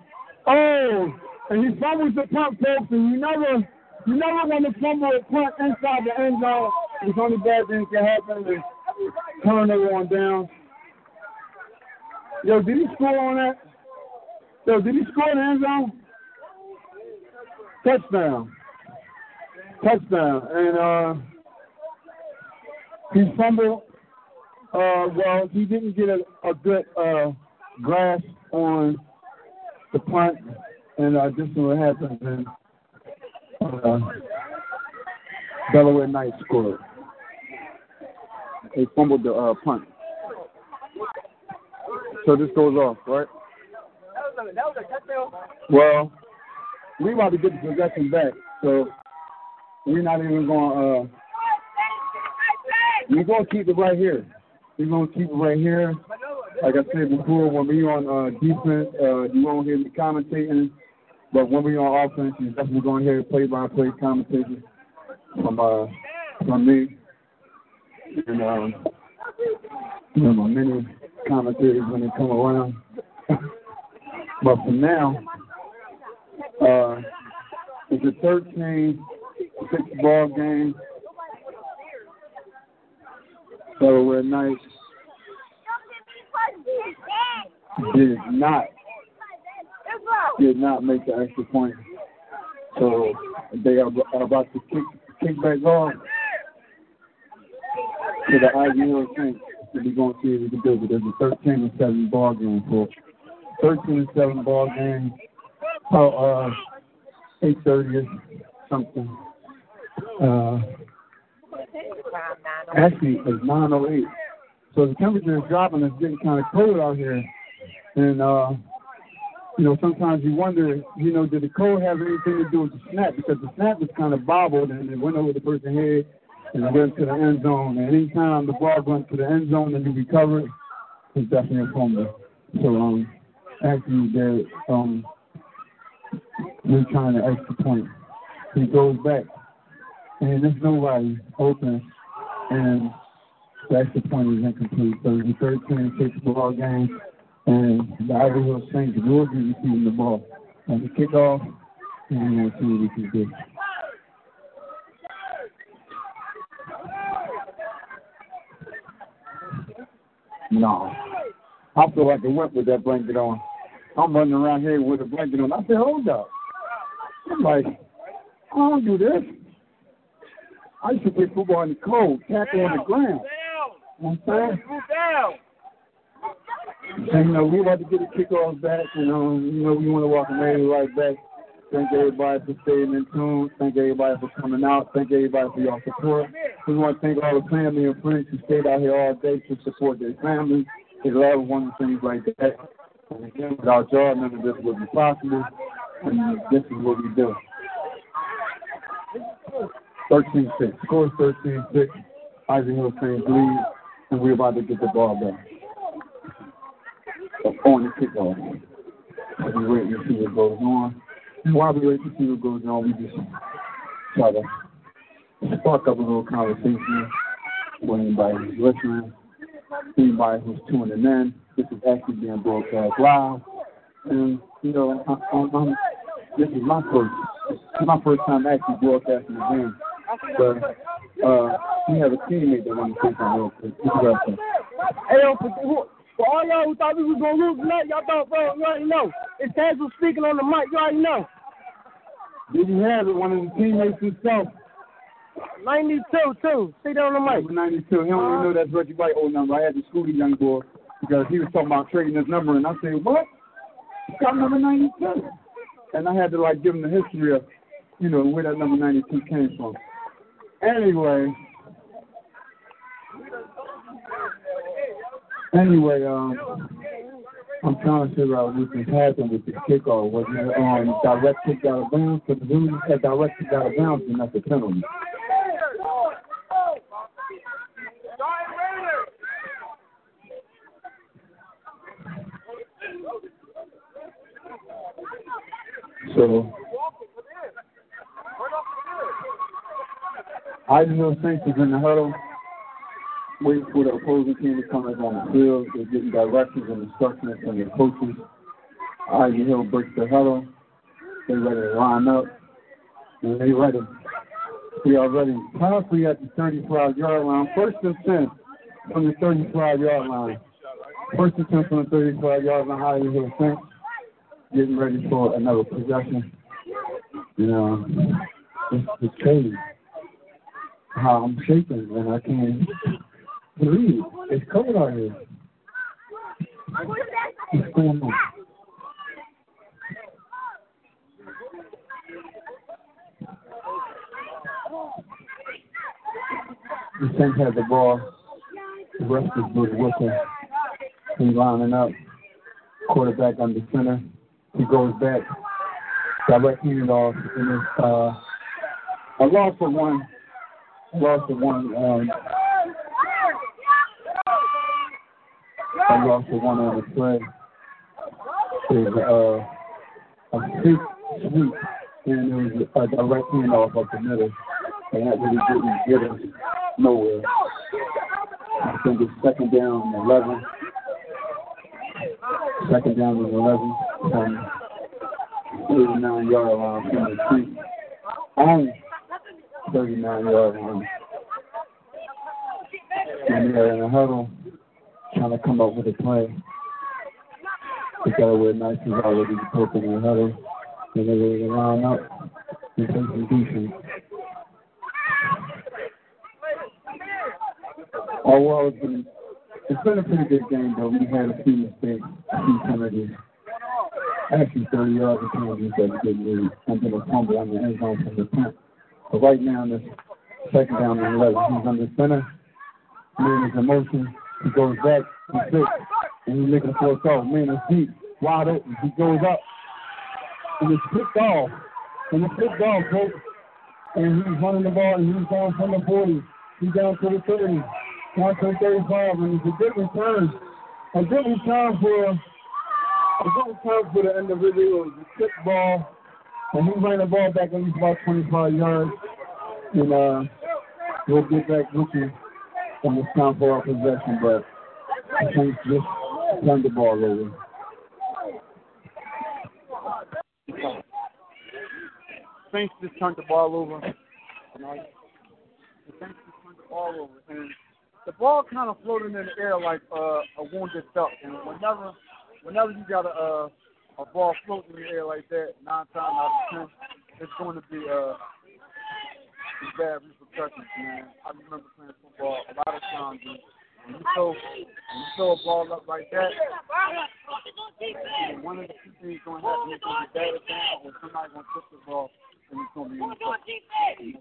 oh, and he fumbles the punt, folks, and you never, you never want to fumble a punt inside the end zone. It's only bad things can happen. And turnover on down. Yo, did he score on that? Yo, did he score the end zone? Touchdown. Touchdown. And uh he fumbled uh well he didn't get a, a good uh grasp on the punt and uh this is what happens in uh Delaware Knights scored. They fumbled the uh punt. So this goes off, right? Well, we about to get the possession back, so we're not even going. uh We're gonna keep it right here. We're gonna keep it right here. Like I said before, when we on uh, defense, uh, you won't hear me commentating. But when we on offense, you definitely gonna hear play-by-play commentation from uh from me and um, you know, my many commentators when they come around. but for now, uh, it's a 13 six ball game. Delaware Knights did not did not make the extra point. So they are, about to kick kick back off to the Hill Saints to be going to see if we can do it. There's a 13 and 7 ball game for 13 and 7 ball game. Oh, uh, 8:30 or something. Uh, actually, it's 9:08. So the temperature is dropping. It's getting kind of cold out here, and uh, you know sometimes you wonder, you know, did the cold have anything to do with the snap? Because the snap was kind of bobbled and it went over the person's head and it went to the end zone. And anytime the ball went to the end zone and you recovered, it's definitely a fumble. So um, actually, there um, we're trying to extra point. He goes back, and there's nobody open, and the extra point is incomplete. So it's a 13-6 ball game, and the Hill Saints be receiving the ball on the kickoff, and we'll see what we can do. No. I feel like I went with that blanket on. I'm running around here with a blanket on. I said, hold up. I'm like, I don't do this. I used to play football in the cold, tackle on the ground. You know what I'm saying? And, you know, we about to get the kickoff back, you um, know, you know, we want to welcome everybody right back. Thank everybody for staying in tune. Thank everybody for coming out. Thank everybody for your support. We want to thank all the family and friends who stayed out here all day to support their families, their loved ones, things like that. And again, without y'all, none of this would be possible. And this is what we do. 13-6. Score 13-6. Ivy Hill Saints lead, and we're about to get the ball back. On the kickoff. We're waiting to see what goes on. And while we wait to see what goes on, we just try to spark up a little conversation with anybody who's listening, anybody who's tuning in. This is actually being broadcast live. And, you know, I, I, I'm, this is my first, my first time actually broadcasting the game. But uh, we have a teammate that wants to say something real quick. Hey, yo, for, for all y'all who thought we was gonna lose tonight, y'all thought, bro, you already know. It's Hazel speaking on the mic. You already know. Did you have it? One of the teammates himself. 92 too. Say that on the mic. 92. He don't even know that's Reggie White old number. I had to school the young boy because he was talking about trading his number, and I said, what? He got number 92. And I had to like give him the history of, you know, where that number 92 came from. Anyway. Anyway, um, I'm trying to figure out what can happen with the kickoff. Was it um, direct kick out of bounds? Because if it was direct kick out of bounds, then that's a penalty. So, Ivy Hill Saints is in the huddle, waiting for the opposing team to come up on the field. They're getting directions and instructions from their coaches. Ivy Hill breaks the huddle. They're ready to line up. And they ready. We are ready. Powerfully at the 35 yard line. First and 10 from the 35 yard line. First and 10 from the 35 yard line. Ivy Hill Saints getting ready for another possession. You know, it's, it's crazy how I'm shaking and I can't believe it's cold out here. What's going on? The Saints have the ball. The rest is Bruce Wilson. He's lining up. Quarterback under center. He goes back. Direct hand off. And it's uh, a loss of one. A loss of one. Um, a loss of one on the play. Is uh, a six sweep. And it was a direct hand off up the middle. And that really didn't get us nowhere. I think it's second down and 11. Second down and 11 from 39 yard line from the tree. On 39 yard line. And they're in a huddle trying to come up with a play. The Delaware Knights is already in the huddle. And they're ready to line up and take some defense. Oh well, it's been it's been a pretty good game though. We had a few mistakes, a few penalties. Actually, 30 yards of penalties that we didn't really and then a fumble on the end zone from the punt. But right now, in this second down and 11, he's under center. Man is in motion. He goes back. He sits. And he's looking for a call. Man is deep. Wide open. He goes up. And it's picked off. And it's picked off, folks. And he's running the ball and he's down from the 40. He's down to the 30. Down to the 35. And it's a good return. A good return for a good return for the individual. It's a tip ball. And he ran the ball back at least about 25 yards. And uh, we'll get back with you on this time for our possession. But I think just turn the ball over. Saints just turned the ball over. The Saints just turned the ball over, and the ball kind of floated in the air like uh, a wounded duck. And whenever, whenever you got a a ball floating in the air like that, nine times out of ten, it's going to be uh, bad repercussions, man. I remember playing football a lot of times. And when you throw, when you throw a ball up like that, one of the two things going to happen is going to be bad again, or somebody's going to touch the ball and it's going to be intercepted.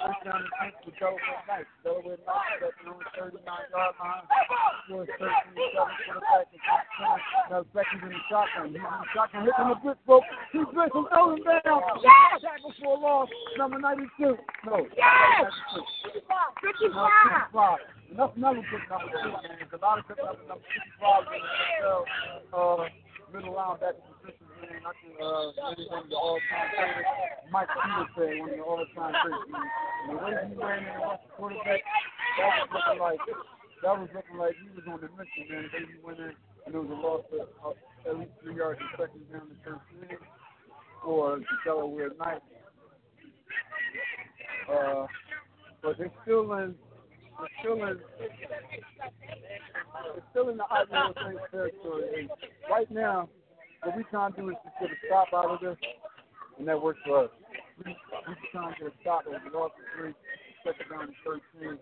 Touchdown defense for Delaware Knights. Delaware Knights at their own 39-yard line. Scores 13 7 for the back. Now, Becky's in the shotgun. He's in the shotgun. Hit him a blitz, folks. He blitz him, throw him down. Yes! Tackle for a loss. Number 92. No. Yes! 55. No, 55. Enough never put number two, man. There's a lot of good number, number 55 in the NFL. Uh, middle linebacker position, man. I can, uh, one of the all-time greatest. Mike Peter one of the all-time greats, man. And the way he ran in the quarterback, that was looking like, that was looking like he was on the mission, man. The he went in, and there was a loss of uh, at least three yards in second down the first inning for the Delaware Knights. Uh, but they're still in, they're still in, they're still in the Ivy Hill Saints territory. Right now, what we trying to do is to get a stop out of this, and that works for us. We we trying to get a stop over the loss of three, second down to 13.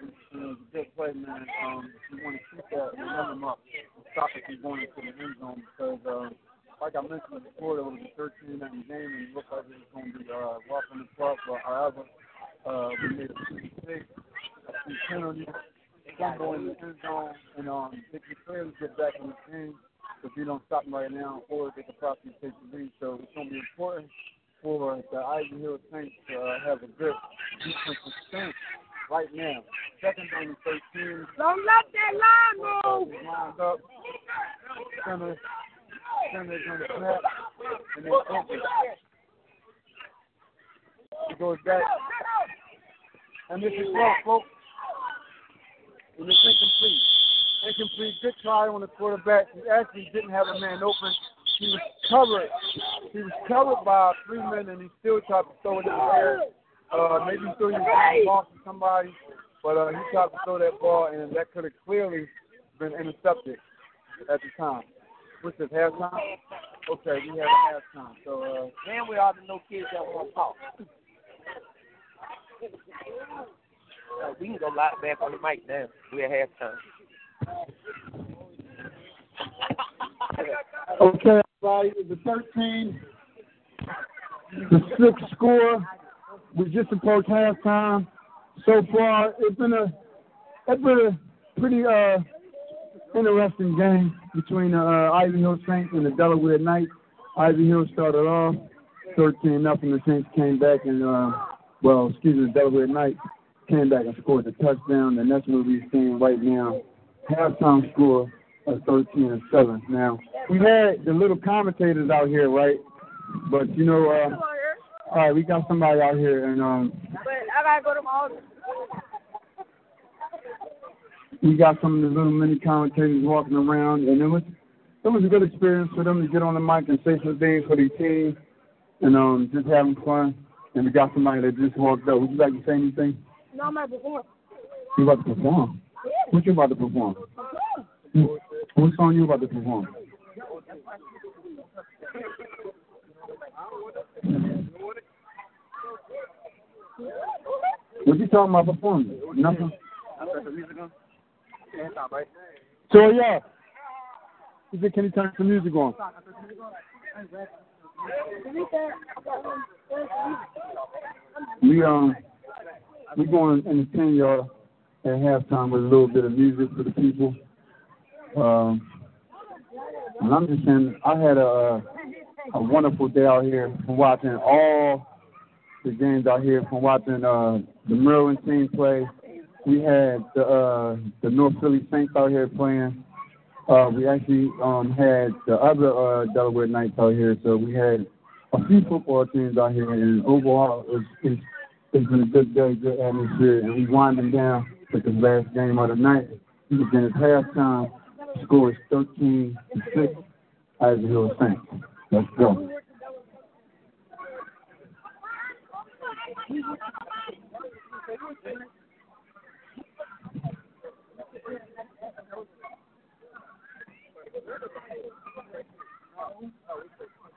And, you know, it's a good play, man. Um, we want to keep that and run them up and stop it from going into the end zone because, um, like I mentioned before, there was a 13 in the game and it looked like it was going to be uh, rough the club. But however, uh, we made a few mistakes, a few penalties, fumble in the end zone, and um, they can clearly get back in the game if we don't stop them right now, or they could possibly take the lead. So it's going to be important for the Ivy Hill Saints to uh, have a good defensive stance right now. Second down and 13. Don't let that line move. Lined up. Center. Center is going to snap. And then open. It goes back. And this is rough, folks. And it's incomplete. Incomplete. Good try on the quarterback. He actually didn't have a man open. He was covered. He was covered by three men, and he still tried to throw it in the air. Uh, maybe he threw his ball to somebody, but uh, he tried to throw that ball, and that could have clearly been intercepted at the time. What's this, halftime? Okay, we have halftime. So, uh, And we all the no kids that want to talk. Uh, we can go live back on the mic now. We at halftime. Okay, everybody, the 13, the sixth score. We just approached halftime. So far, it's been a it's been a pretty uh interesting game between uh, Ivy Hill Saints and the Delaware Knights. Ivy Hill started off 13 nothing. The Saints came back and uh, well, excuse me, the Delaware Knights came back and scored the touchdown, and that's what we're seeing right now. Halftime score of 13 and 7. Now, we had the little commentators out here, right? But, you know, uh, all right, we got somebody out here, and um, But I gotta go to my office. we got some of the little mini commentators walking around, and it was it was a good experience for them to get on the mic and say some things for their team, and um, just having fun. And we got somebody that just walked up. Would you like to say anything? No, I'm at before. You about to perform? What you about to perform? What song you about to perform? What you talking about performing? Nothing. So yeah. He said, can you turn some music on? We um we going to entertain y'all at halftime with a little bit of music for the people. Um, and I'm just saying, I had a a wonderful day out here from watching all the games out here, from watching uh, the Maryland team play. We had the uh, the North Philly Saints out here playing. Uh, we actually um, had the other uh, Delaware Knights out here, so we had a few football teams out here, and overall, it's, it's, it's been a good day, good atmosphere, and we winding down with the last game of the night. Again, it's halftime. The score is 13 to 6. Ivy Hill Saints. Let's go.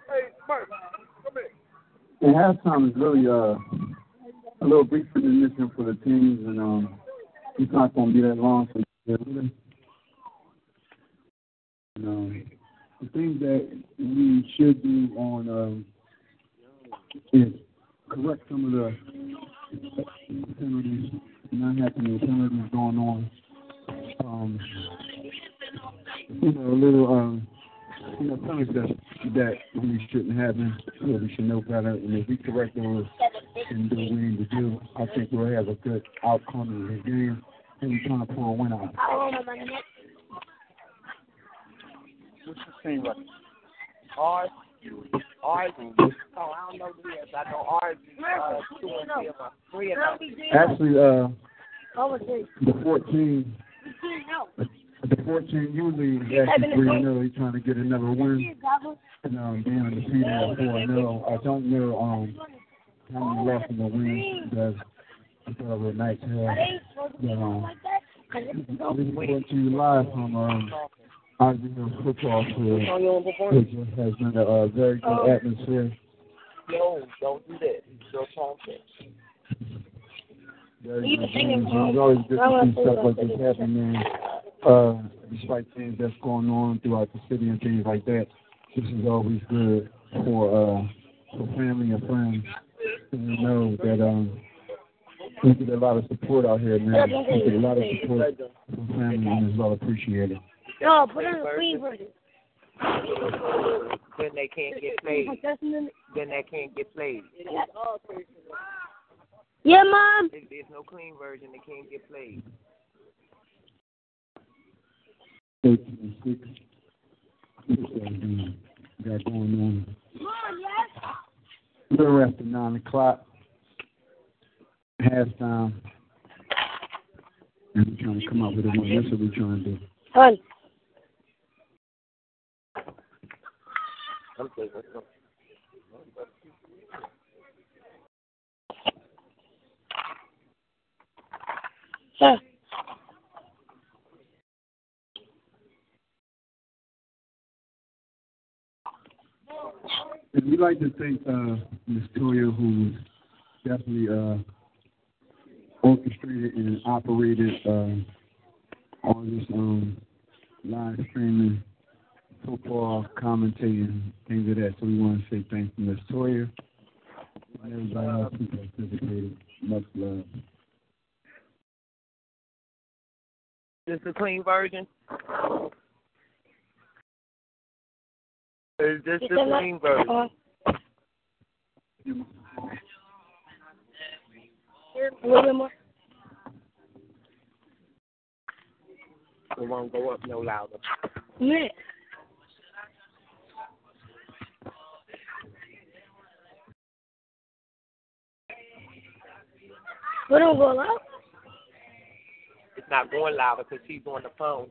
Hey, Mike, come in. And halftime is really uh, a little brief intermission for the teams, and um, it's not going to be that long. So, and, um, the things that we should do on um, is correct some of the penalties, not happening penalties going on. Um, you know, a little, um, you know, penalties that that really shouldn't happen. You know, we should know better, and if we correct those and do what we need to do, I think we'll have a good outcome in the game, and we're trying to pull a win out. What's the team record? Ours, ours. Oh, I don't know the years. I know ours is uh, two and three of us. Three of us. Actually, uh, the 14, the 14 usually is actually 3 0. He's trying to get another win. And um, being undefeated at 4 0. I don't know um, how many losses or wins because I thought it was nice have. But, um, looking forward to you live from um, Ivy Football Field. It just has been a uh, very good atmosphere. No, don't do that. He's still talking. Very good games. It's always good to see stuff like this happening, uh, despite things that's going on throughout the city and things like that. This is always good for uh, for family and friends. And we know that um, we get a lot of support out here, man. We get a lot of support from family, and it's well appreciated. No, put it in the free version. Then they can't get played. Then they can't get played. Yeah, mom. There's no clean version, they can't get played. 13 and 6. What's that doing? Got going on. Little after 9 o'clock. Halftime. And we're trying to come up with a win. That's what we're trying to do. Hun. Sir. And we'd like to thank uh, Ms. Toya, who's definitely uh, orchestrated and operated uh, all this um, live streaming, football, commentating, things of that. So we want to say thanks to Ms. Toya and everybody else who participated. Much love. This the clean version? Is this the clean version? A little bit more. It won't go up no louder. Yeah. We don't go loud It's not going louder because he's on the phone.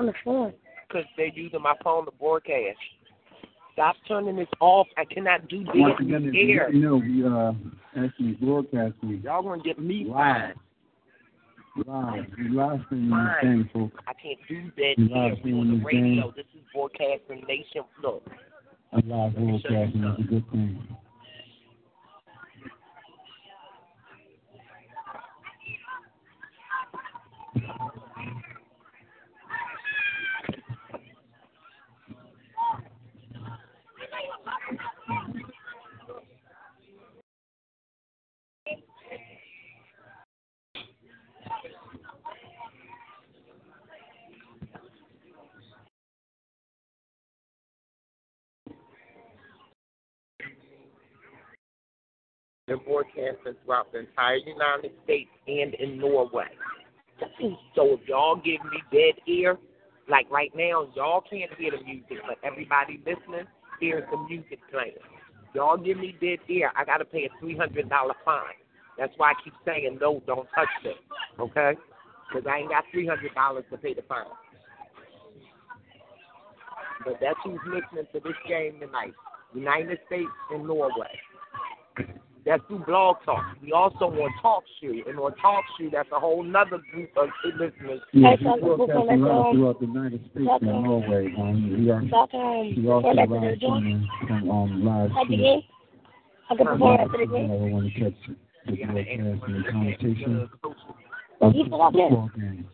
on the phone. Because they're using my phone to broadcast. Stop turning this off. I cannot do this Once again, you here. didn't know, we uh, actually broadcasting Y'all gonna get me live. Live. We live streaming this thing, folks. I can't do that You here. live We streaming on the radio. game. This is broadcasting nation. Look, A live broadcasting is a good thing. They're broadcasting throughout the entire United States and in Norway. So if y'all give me dead ear, like right now, y'all can't hear the music, but everybody listening hears the music playing. Y'all give me dead ear, I gotta pay a three hundred dollar fine. That's why I keep saying no, don't touch this, okay? Because I ain't got three hundred dollars to pay the fine. But that's who's listening to this game tonight. United States and Norway. That's through Blog Talk. We also on Talk Shoe, and on Talk Shoe, that's a whole nother group of listeners. Yeah, Hey, we so- broadcasting live throughout the United States and Norway. Um, we are Stop um we also before after the live joint. streaming from um, live stream. I could before after the you game. ever want to catch the broadcast and the conversation Oh, of you the still out there? football game.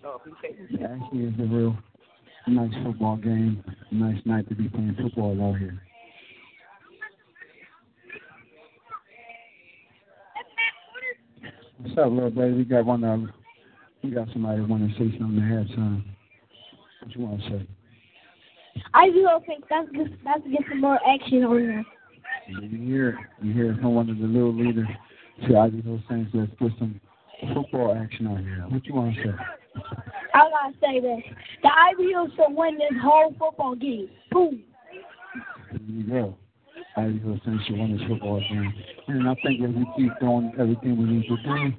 It actually is a real nice football game. Nice night to be playing football out here. What's up, little baby? We got one of we got somebody want to say something ahead of time. What you want to say? I do think that's good. That's get some more action on there. You hear you hear from one of the little leaders. See, Ivy Hill Saints. Let's put some football action on here. What you want to say? I gotta say this: the Hills should win this whole football game. Boom. There you go. Ivy Hill Saints should win this football game. And I think if we keep doing everything we need to do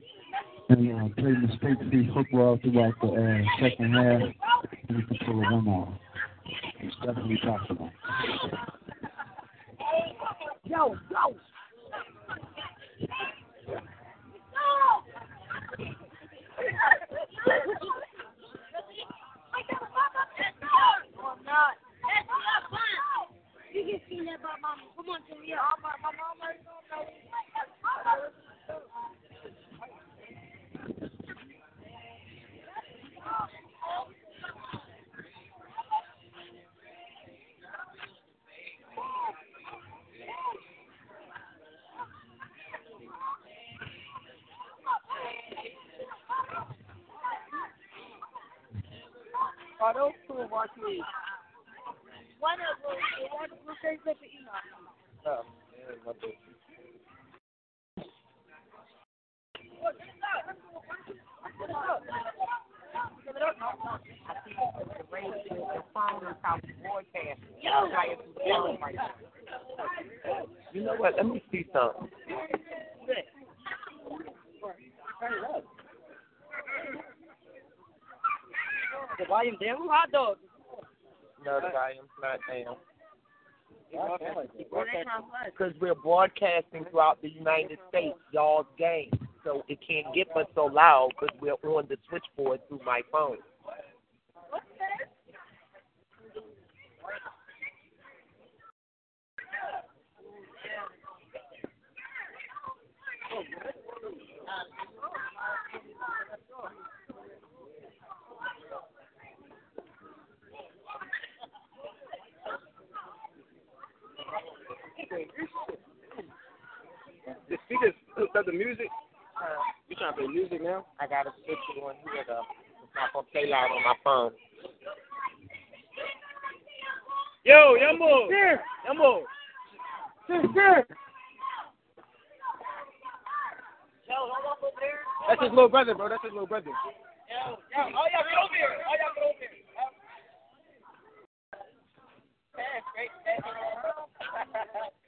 and uh, play mistake-free football throughout the uh, second half, we can pull a win off. It's definitely possible. Yo, yo. You can see that by mama. Come on, Jimmy. All my, my mama is on Are those two of? One of them, the one says that to Enoch. Oh, yeah, my bad. You know what? Let me see something. The volume down, hot dog. No, the volume's not down. Because we're broadcasting throughout the United States, y'all's game. So it can't get but so loud because we're on the switchboard through my phone. The speakers hooked up the music. You trying to play music now? I got a switch it on here though. It's not going to play loud on my phone. Yo, Yumbo. Here. Yumbo. Sister! That's his little brother, bro. That's his little brother. Yo, yo, oh yeah, get over here. Oh yeah, get over here. I need.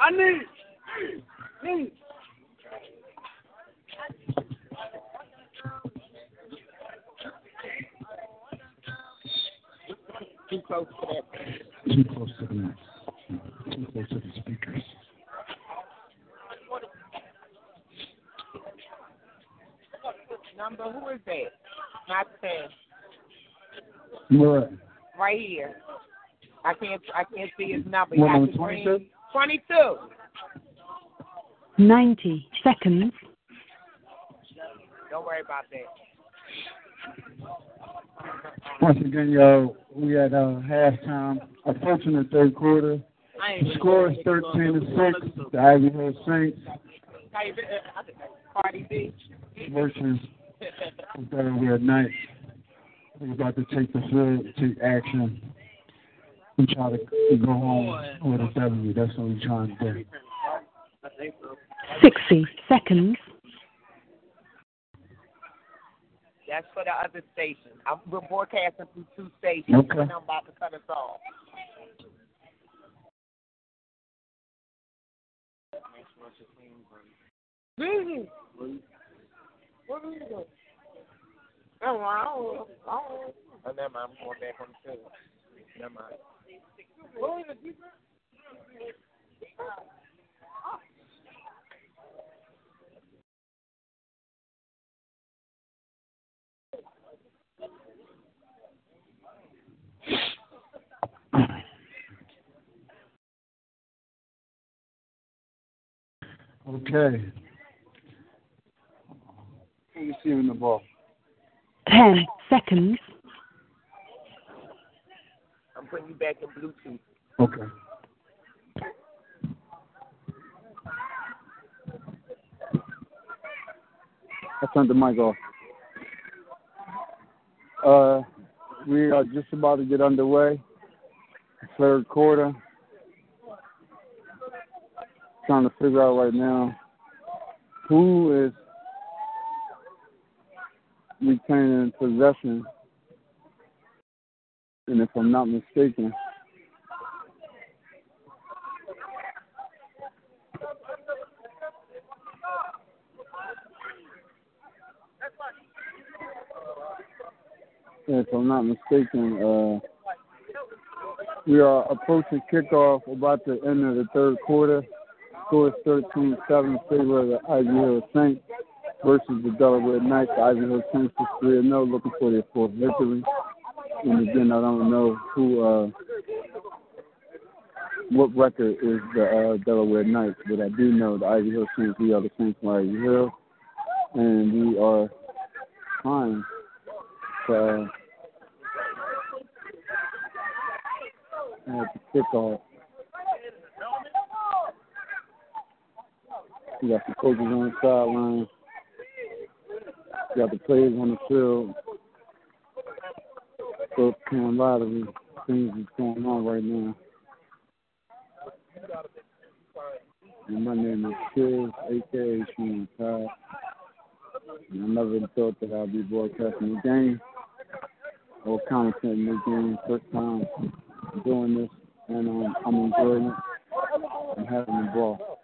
I need. Need. Too close to that. Too close to the too close to the speakers. Number, who is that? Not 10. What? Right here. I can't I can't see his number. What, You got the 22? green- 22. 90 seconds. Don't worry about that. Once again, yo, we at uh, halftime, approaching the third quarter. The score is 13 to 6. The Ivy Hill Saints How you been? Cardi B. versus We're about to take the field, take action, and try to go home with a W. That's what we're trying to do. 60 seconds. That's for the other station. I'm, we're broadcasting through two stations. Okay. And I'm about to cut us off. Busy. What are you doing? Oh, I don't, I don't. Oh, never mind. I'm going back on the field. Never mind. What is it? Okay. Who's receiving the ball? Ten seconds. I'm putting you back in Bluetooth. Okay. I turned the mic off. Uh, we are just about to get underway. Third quarter. Trying to figure out right now who is retaining possession. And if I'm not mistaken, if I'm not mistaken, uh, we are approaching kickoff about the end of the third quarter. Score is 13 7 favor of the Ivy Hill Saints versus the Delaware Knights. Ivy Hill Saints is 3 0, looking for their fourth victory. And again, I don't know who, uh, what record is the uh, Delaware Knights, but I do know the Ivy Hill Saints, we are the Saints from Ivy Hill, and we are trying to uh, have the kickoff. We got the coaches on the sideline. Got the players on the field. So of things that's going on right now. And my name is Chiz, aka Sean Todd. And I never thought that I'd be broadcasting the game or commentating the game. First time doing this, and um, I'm enjoying it. I'm having a ball.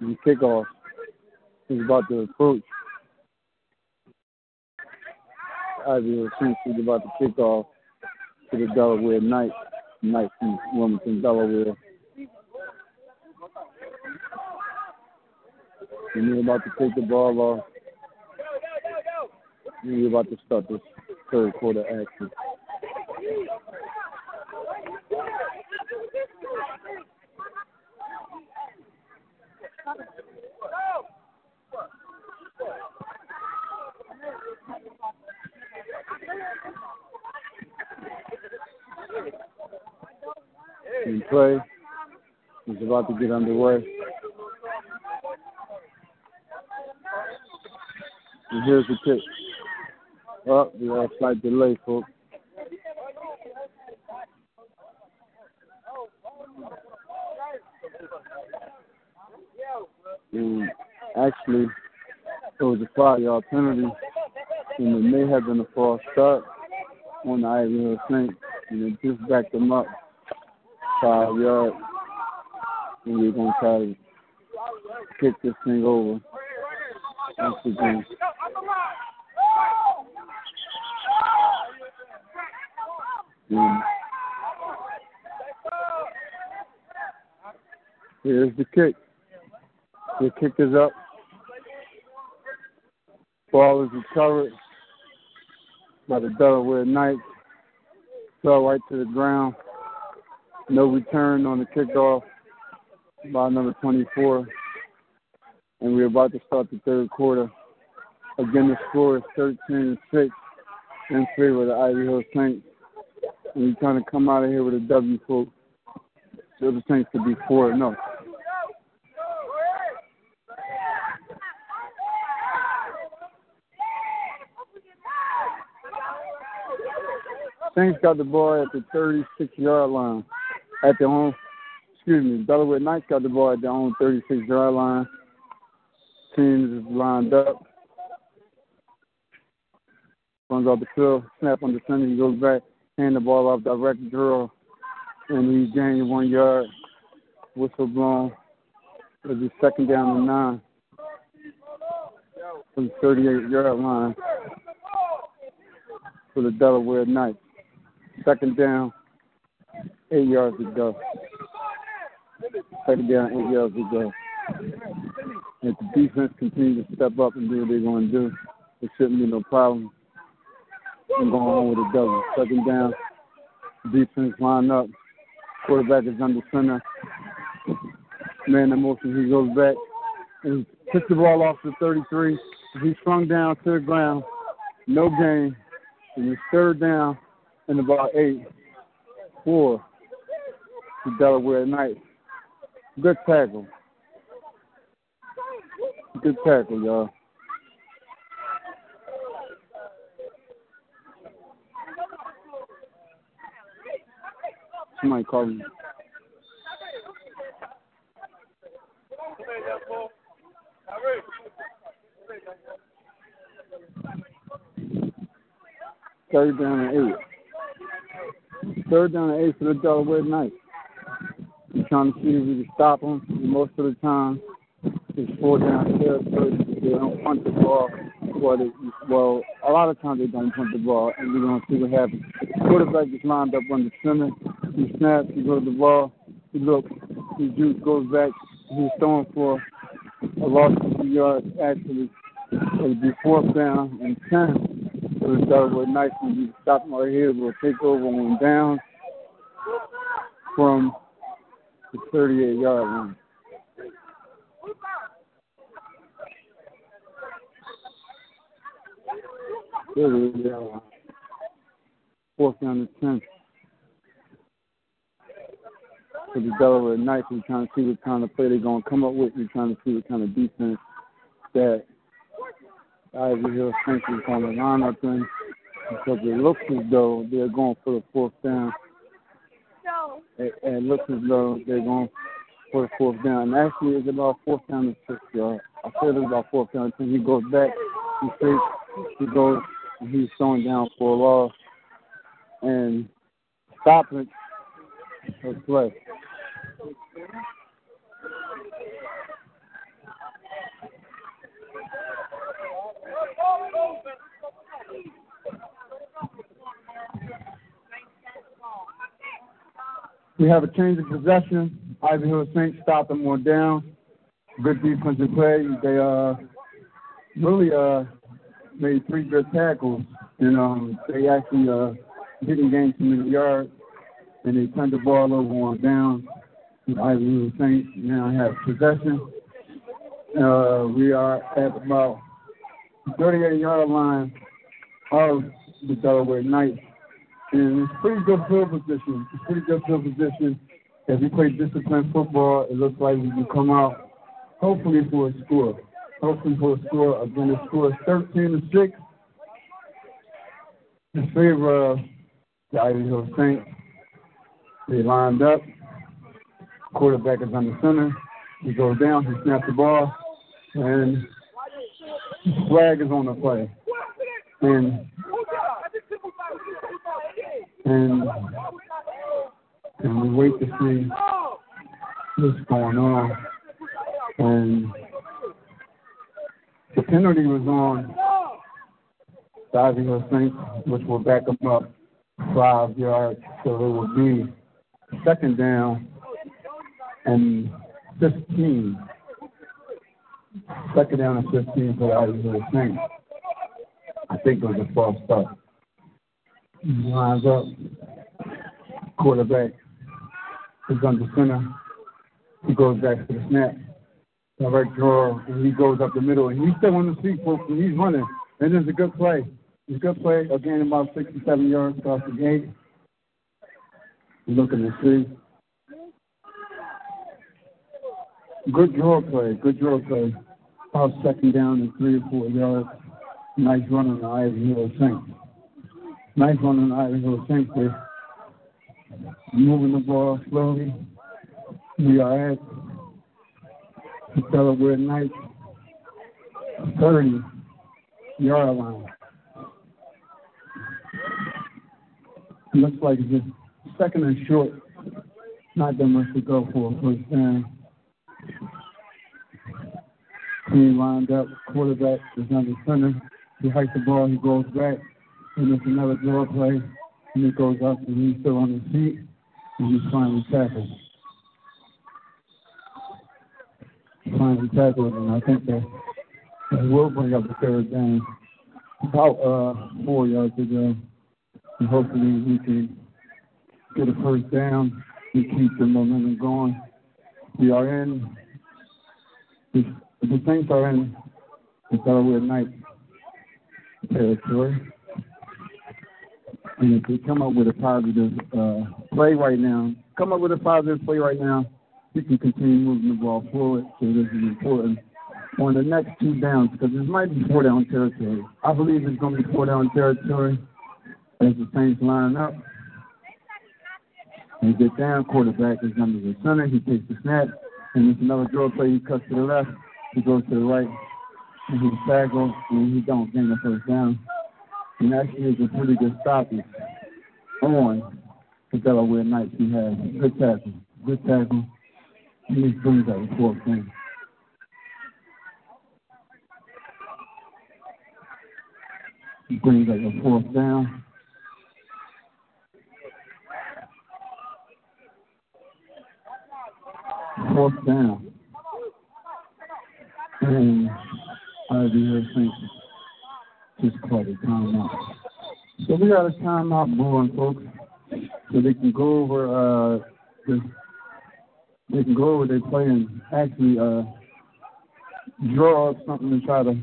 And kickoff is about to approach. Ivy Saints is about to kick off to the Delaware Knights, Knights from Wilmington, Delaware. And we're about to take the ball off. And we're about to start this third quarter action. And play is about to get underway. And here's the kick. Oh, we got a slight delay, folks. And actually, it was a five yard penalty, and it may have been a false start on the Ivy Hill Saints, and it just backed them up five yards. And we're going to try to kick this thing over once again. And here's the kick. The kick is up. Ball is recovered by the Delaware Knights. Fell right to the ground. No return on the kickoff by number 24. And we're about to start the third quarter. Again, the score is 13 6 in favor of the Ivy Hill Saints. And we're trying to come out of here with a W, folks. The Saints could be 4 0. Saints got the ball at the 36 yard line. At the home, excuse me, Delaware Knights got the ball at their own 36 yard line. Teams lined up. Runs off the field, snap on the center, he goes back, hand the ball off direct drill, and he gained one yard. Whistle blown. It'll be second down and nine from the 38 yard line for the Delaware Knights. Second down, eight yards to go. Second down, eight yards to go. If the defense continues to step up and do what they're going to do, it shouldn't be no problem. I'm going on with a double. Second down, defense line up. Quarterback is under center. Man in motion, he goes back and picks the ball off the 33. He's swung down to the ground. No gain. And it's third down and about eight. Four to Delaware Knights. Good tackle. Good tackle, y'all. Somebody call me. Third down and eight. Third down and eight for the Delaware Knights. We're trying to see if we can stop them. Most of the time, it's four down territory. They don't punt the ball. Well, they, well, a lot of times they don't punt the ball, and we're going to see what happens. Quarterback is lined up on the center. He snaps, he goes to the ball. He looks, he juice goes back. He's throwing for a loss of two yards, actually. It'll be fourth down and 10. So the Delaware Knights will be stopping right here. We'll take over on down from the 38 yard line. It. Fourth down to 10. For the Delaware Knights, we're trying to see what kind of play they're going to come up with. We're trying to see what kind of defense that Ivy Hill Saints is going to line up in. Because it looks as though they're going for the fourth down. It, it looks as though they're going for the fourth down. Actually, it's about fourth down and six yard. I said it's about fourth down. So he goes back, he takes, he goes, and he's throwing down for a loss. And stopping the play. We have a change of possession. Ivy Hill Saints stop them on down. Good defensive play. They uh really uh made three good tackles and um they actually uh didn't gain too many yards and they turned the ball over on down. Ivy Hill Saints now have possession. Uh we are at about thirty eight yard line of the Delaware Knights. And it's pretty good field position. It's pretty good field position. If we play disciplined football, it looks like we can come out hopefully for a score. Hopefully for a score. Again, the score is 13 to 6 in favor of the Ivy Hill Saints. They lined up. Quarterback is on the center. He goes down, he snaps the ball, and flag is on the play. And and and we wait to see what's going on. And the penalty was on the Saints, which will back them up five yards, so it will be second down and 15. Second down and 15 for the Hill Saints. I think it was a false start. Lines up. Quarterback is under center. He goes back to the snap. Direct draw, and he goes up the middle. And he's still on the feet, folks, and he's running. And it's a good play. It's a good play. Again, about 67 yards across the gate. Looking to see. Good draw play. Good draw play. About second down and three or four yards. Nice run on the Ivy Hill Saints. Nice run on the Ivy Hill Saints there. Moving the ball slowly. We are at the Delaware Knights 30 yard line. Looks like it's second and short. Not that much to go for first down. Team lined up. Quarterback is under center. He hikes the ball. He goes back. And it's another draw play. And he goes up and he's still on his feet. And he's finally tackled. trying to tackle it, and I think that they will bring up the third down. About uh, four yards to go, and hopefully we can get a first down and keep the momentum going. We are in the, the Saints are in the Delaware Knights territory. And if they come up with a positive uh, play right now, come up with a positive play right now, we can continue moving the ball forward. So this is important on the next two downs because this might be four down territory. I believe it's going to be four down territory as the Saints line up. They get down, quarterback is under the center, he takes the snap, and it's another draw play, he cuts to the left, he goes to the right, and he tackles, and he don't gain the first down. And actually is a pretty good stoppage on the Delaware Knights. He has good tackle, good tackle, he brings out the fourth down. He brings up the fourth down. Fourth down. And Ivy Saints just called a timeout. So we got a timeout brewing, folks. So they can go over uh the, they can go over their play and actually uh draw up something to try to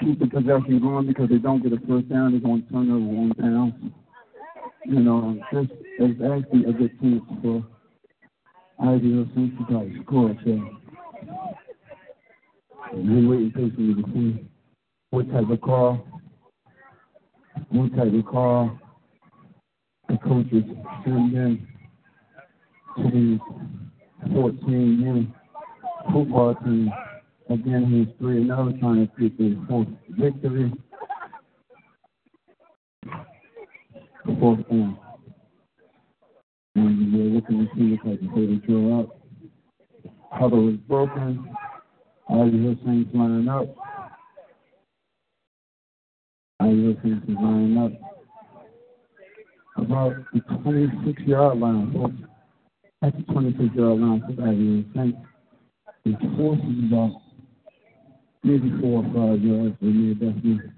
keep the possession going because they don't get a first down, they're going to turn over one down. You know, this is actually a good chance for Ideal to try to score. So we're waiting patiently to see what type of call, what type of call the coaches send in to these 14 young football teams. Again, he's 3 and 0, trying to get their fourth victory. Fourth down. Looking to see if I can play the drill out. Huddle is broken. All you hear Saints lining up. All you hear Saints is lining up. About the 26 yard line, folks. That's the 26 yard line for Ivy Saints. The force is about maybe four or five yards, but yeah, definitely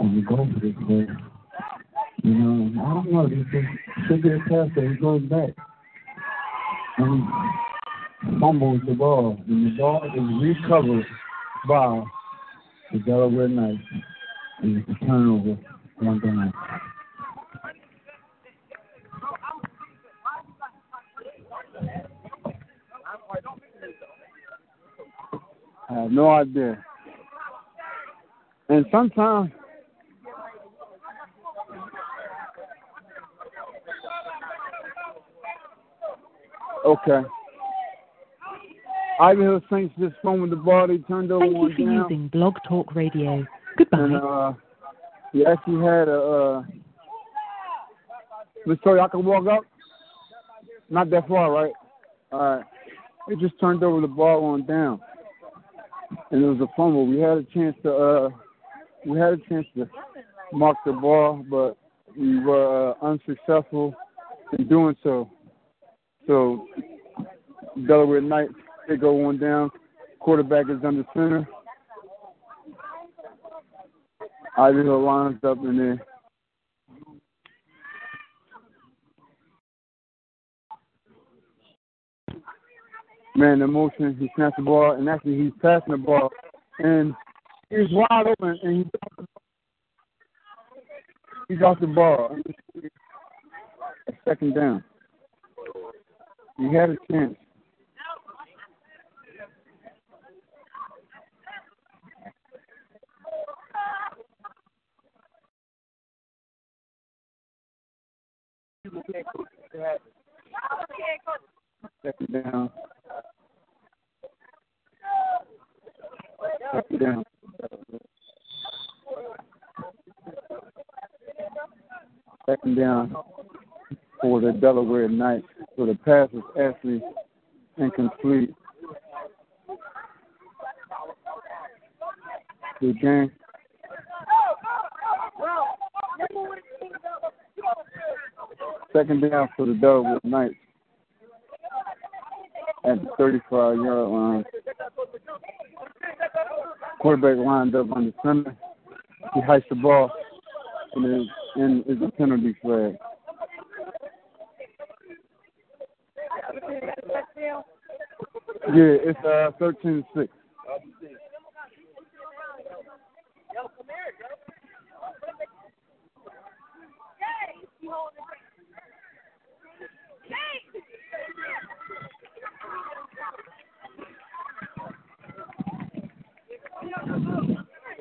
on the go for this play. You know, I don't know, this should be a pass that he goes back fumbles the ball, and the ball is recovered by the Delaware Knights, and a turnover one down. I have no idea. And sometimes Okay. I Ivy Hill Saints just fumbled the ball. They turned over Thank you for down. using Blog Talk Radio. Goodbye. And uh, he actually had a. Uh, Toy, I can walk up. Not that far, right? All right. They just turned over the ball on down, and it was a fumble. We had a chance to. Uh, we had a chance to mark the ball, but we were uh, unsuccessful in doing so. So Delaware Knights they go one down. Quarterback is under center. Ivy Hill lines up in there. Man, the motion, he snaps the ball, and actually he's passing the ball, and he's wide open, and he he got the ball. Second down. He had a chance. Second down. Second down. Second down for the Delaware Knights. So the pass is actually incomplete. Good game. Second down for the Delaware Knights at the 35 yard line. quarterback lined up on the center. He hikes the ball, and and it's a penalty flag. Yeah, it's uh thirteen six. on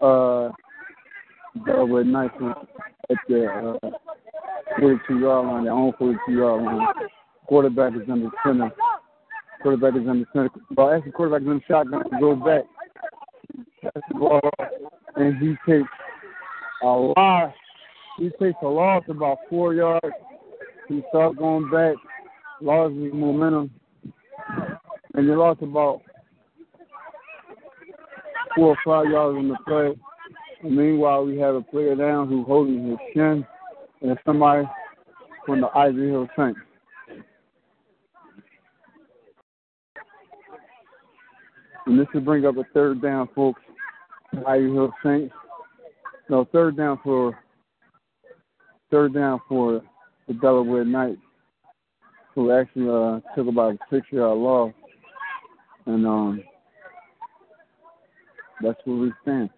Uh, Delaware Knights at the uh, 42 yard line, their own 42 yard line. Quarterback is the center. Quarterback is the center. Well, actually, quarterback is the shotgun. He goes back. And he takes a lot. He takes a loss about four yards. He starts going back, lost his momentum. And they lost about four or five yards on the play. And meanwhile, we have a player down who's holding his shin, and somebody from the Ivy Hill Saints. And this will bring up a third down, folks. Ivy Hill Saints. No, third down for third down for the Delaware Knights, who actually uh, took about a six yard loss. And um, that's where we stand.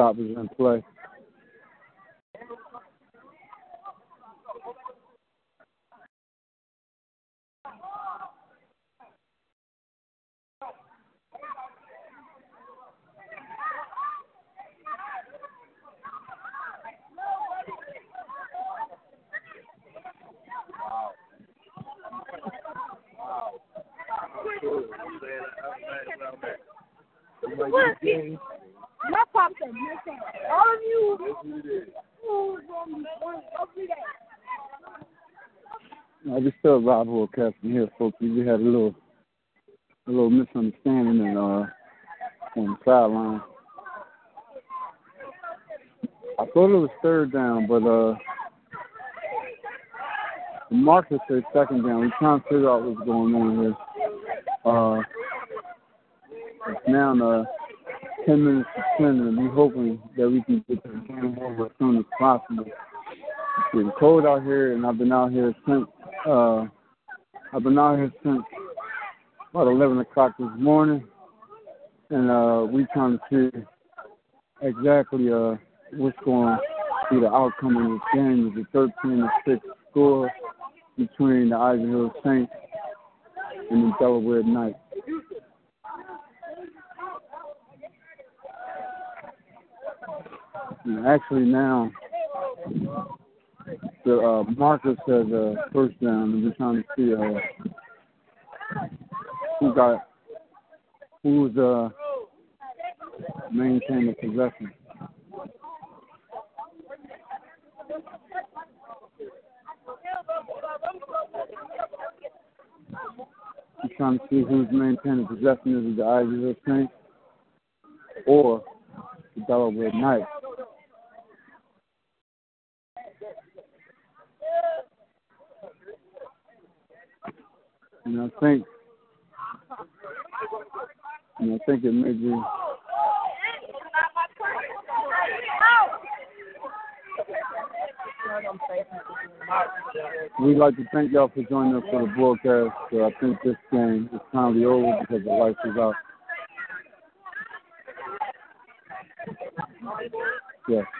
Stop us in play. My pop said, listen, all of you who's on every day. I just still Rob Horcastle here, folks. We had a little a little misunderstanding and uh on the sideline. I thought it was third down, but uh the marker said second down. We're trying to figure out what's going on here. Uh it's now uh ten minutes to ten and we're hoping that we can get the game over as soon as possible. It's getting cold out here and I've been out here since uh I've been out here since about eleven o'clock this morning and uh we trying to see exactly uh what's going to be the outcome of this game. Is thirteen to six score? between the Ivy Hill Saints and the Delaware Knights. And actually now the uh, Marcus has a first down, and we're trying to see uh, who got who's uh, maintaining possession. I'm trying to see who's maintaining possession. Is it the Ivy Hill Saints or the Delaware Knights? And I think, and I think it may be. We'd like to thank y'all for joining us for the broadcast. So I think this game is finally over because the lights is out. Yes. Okay,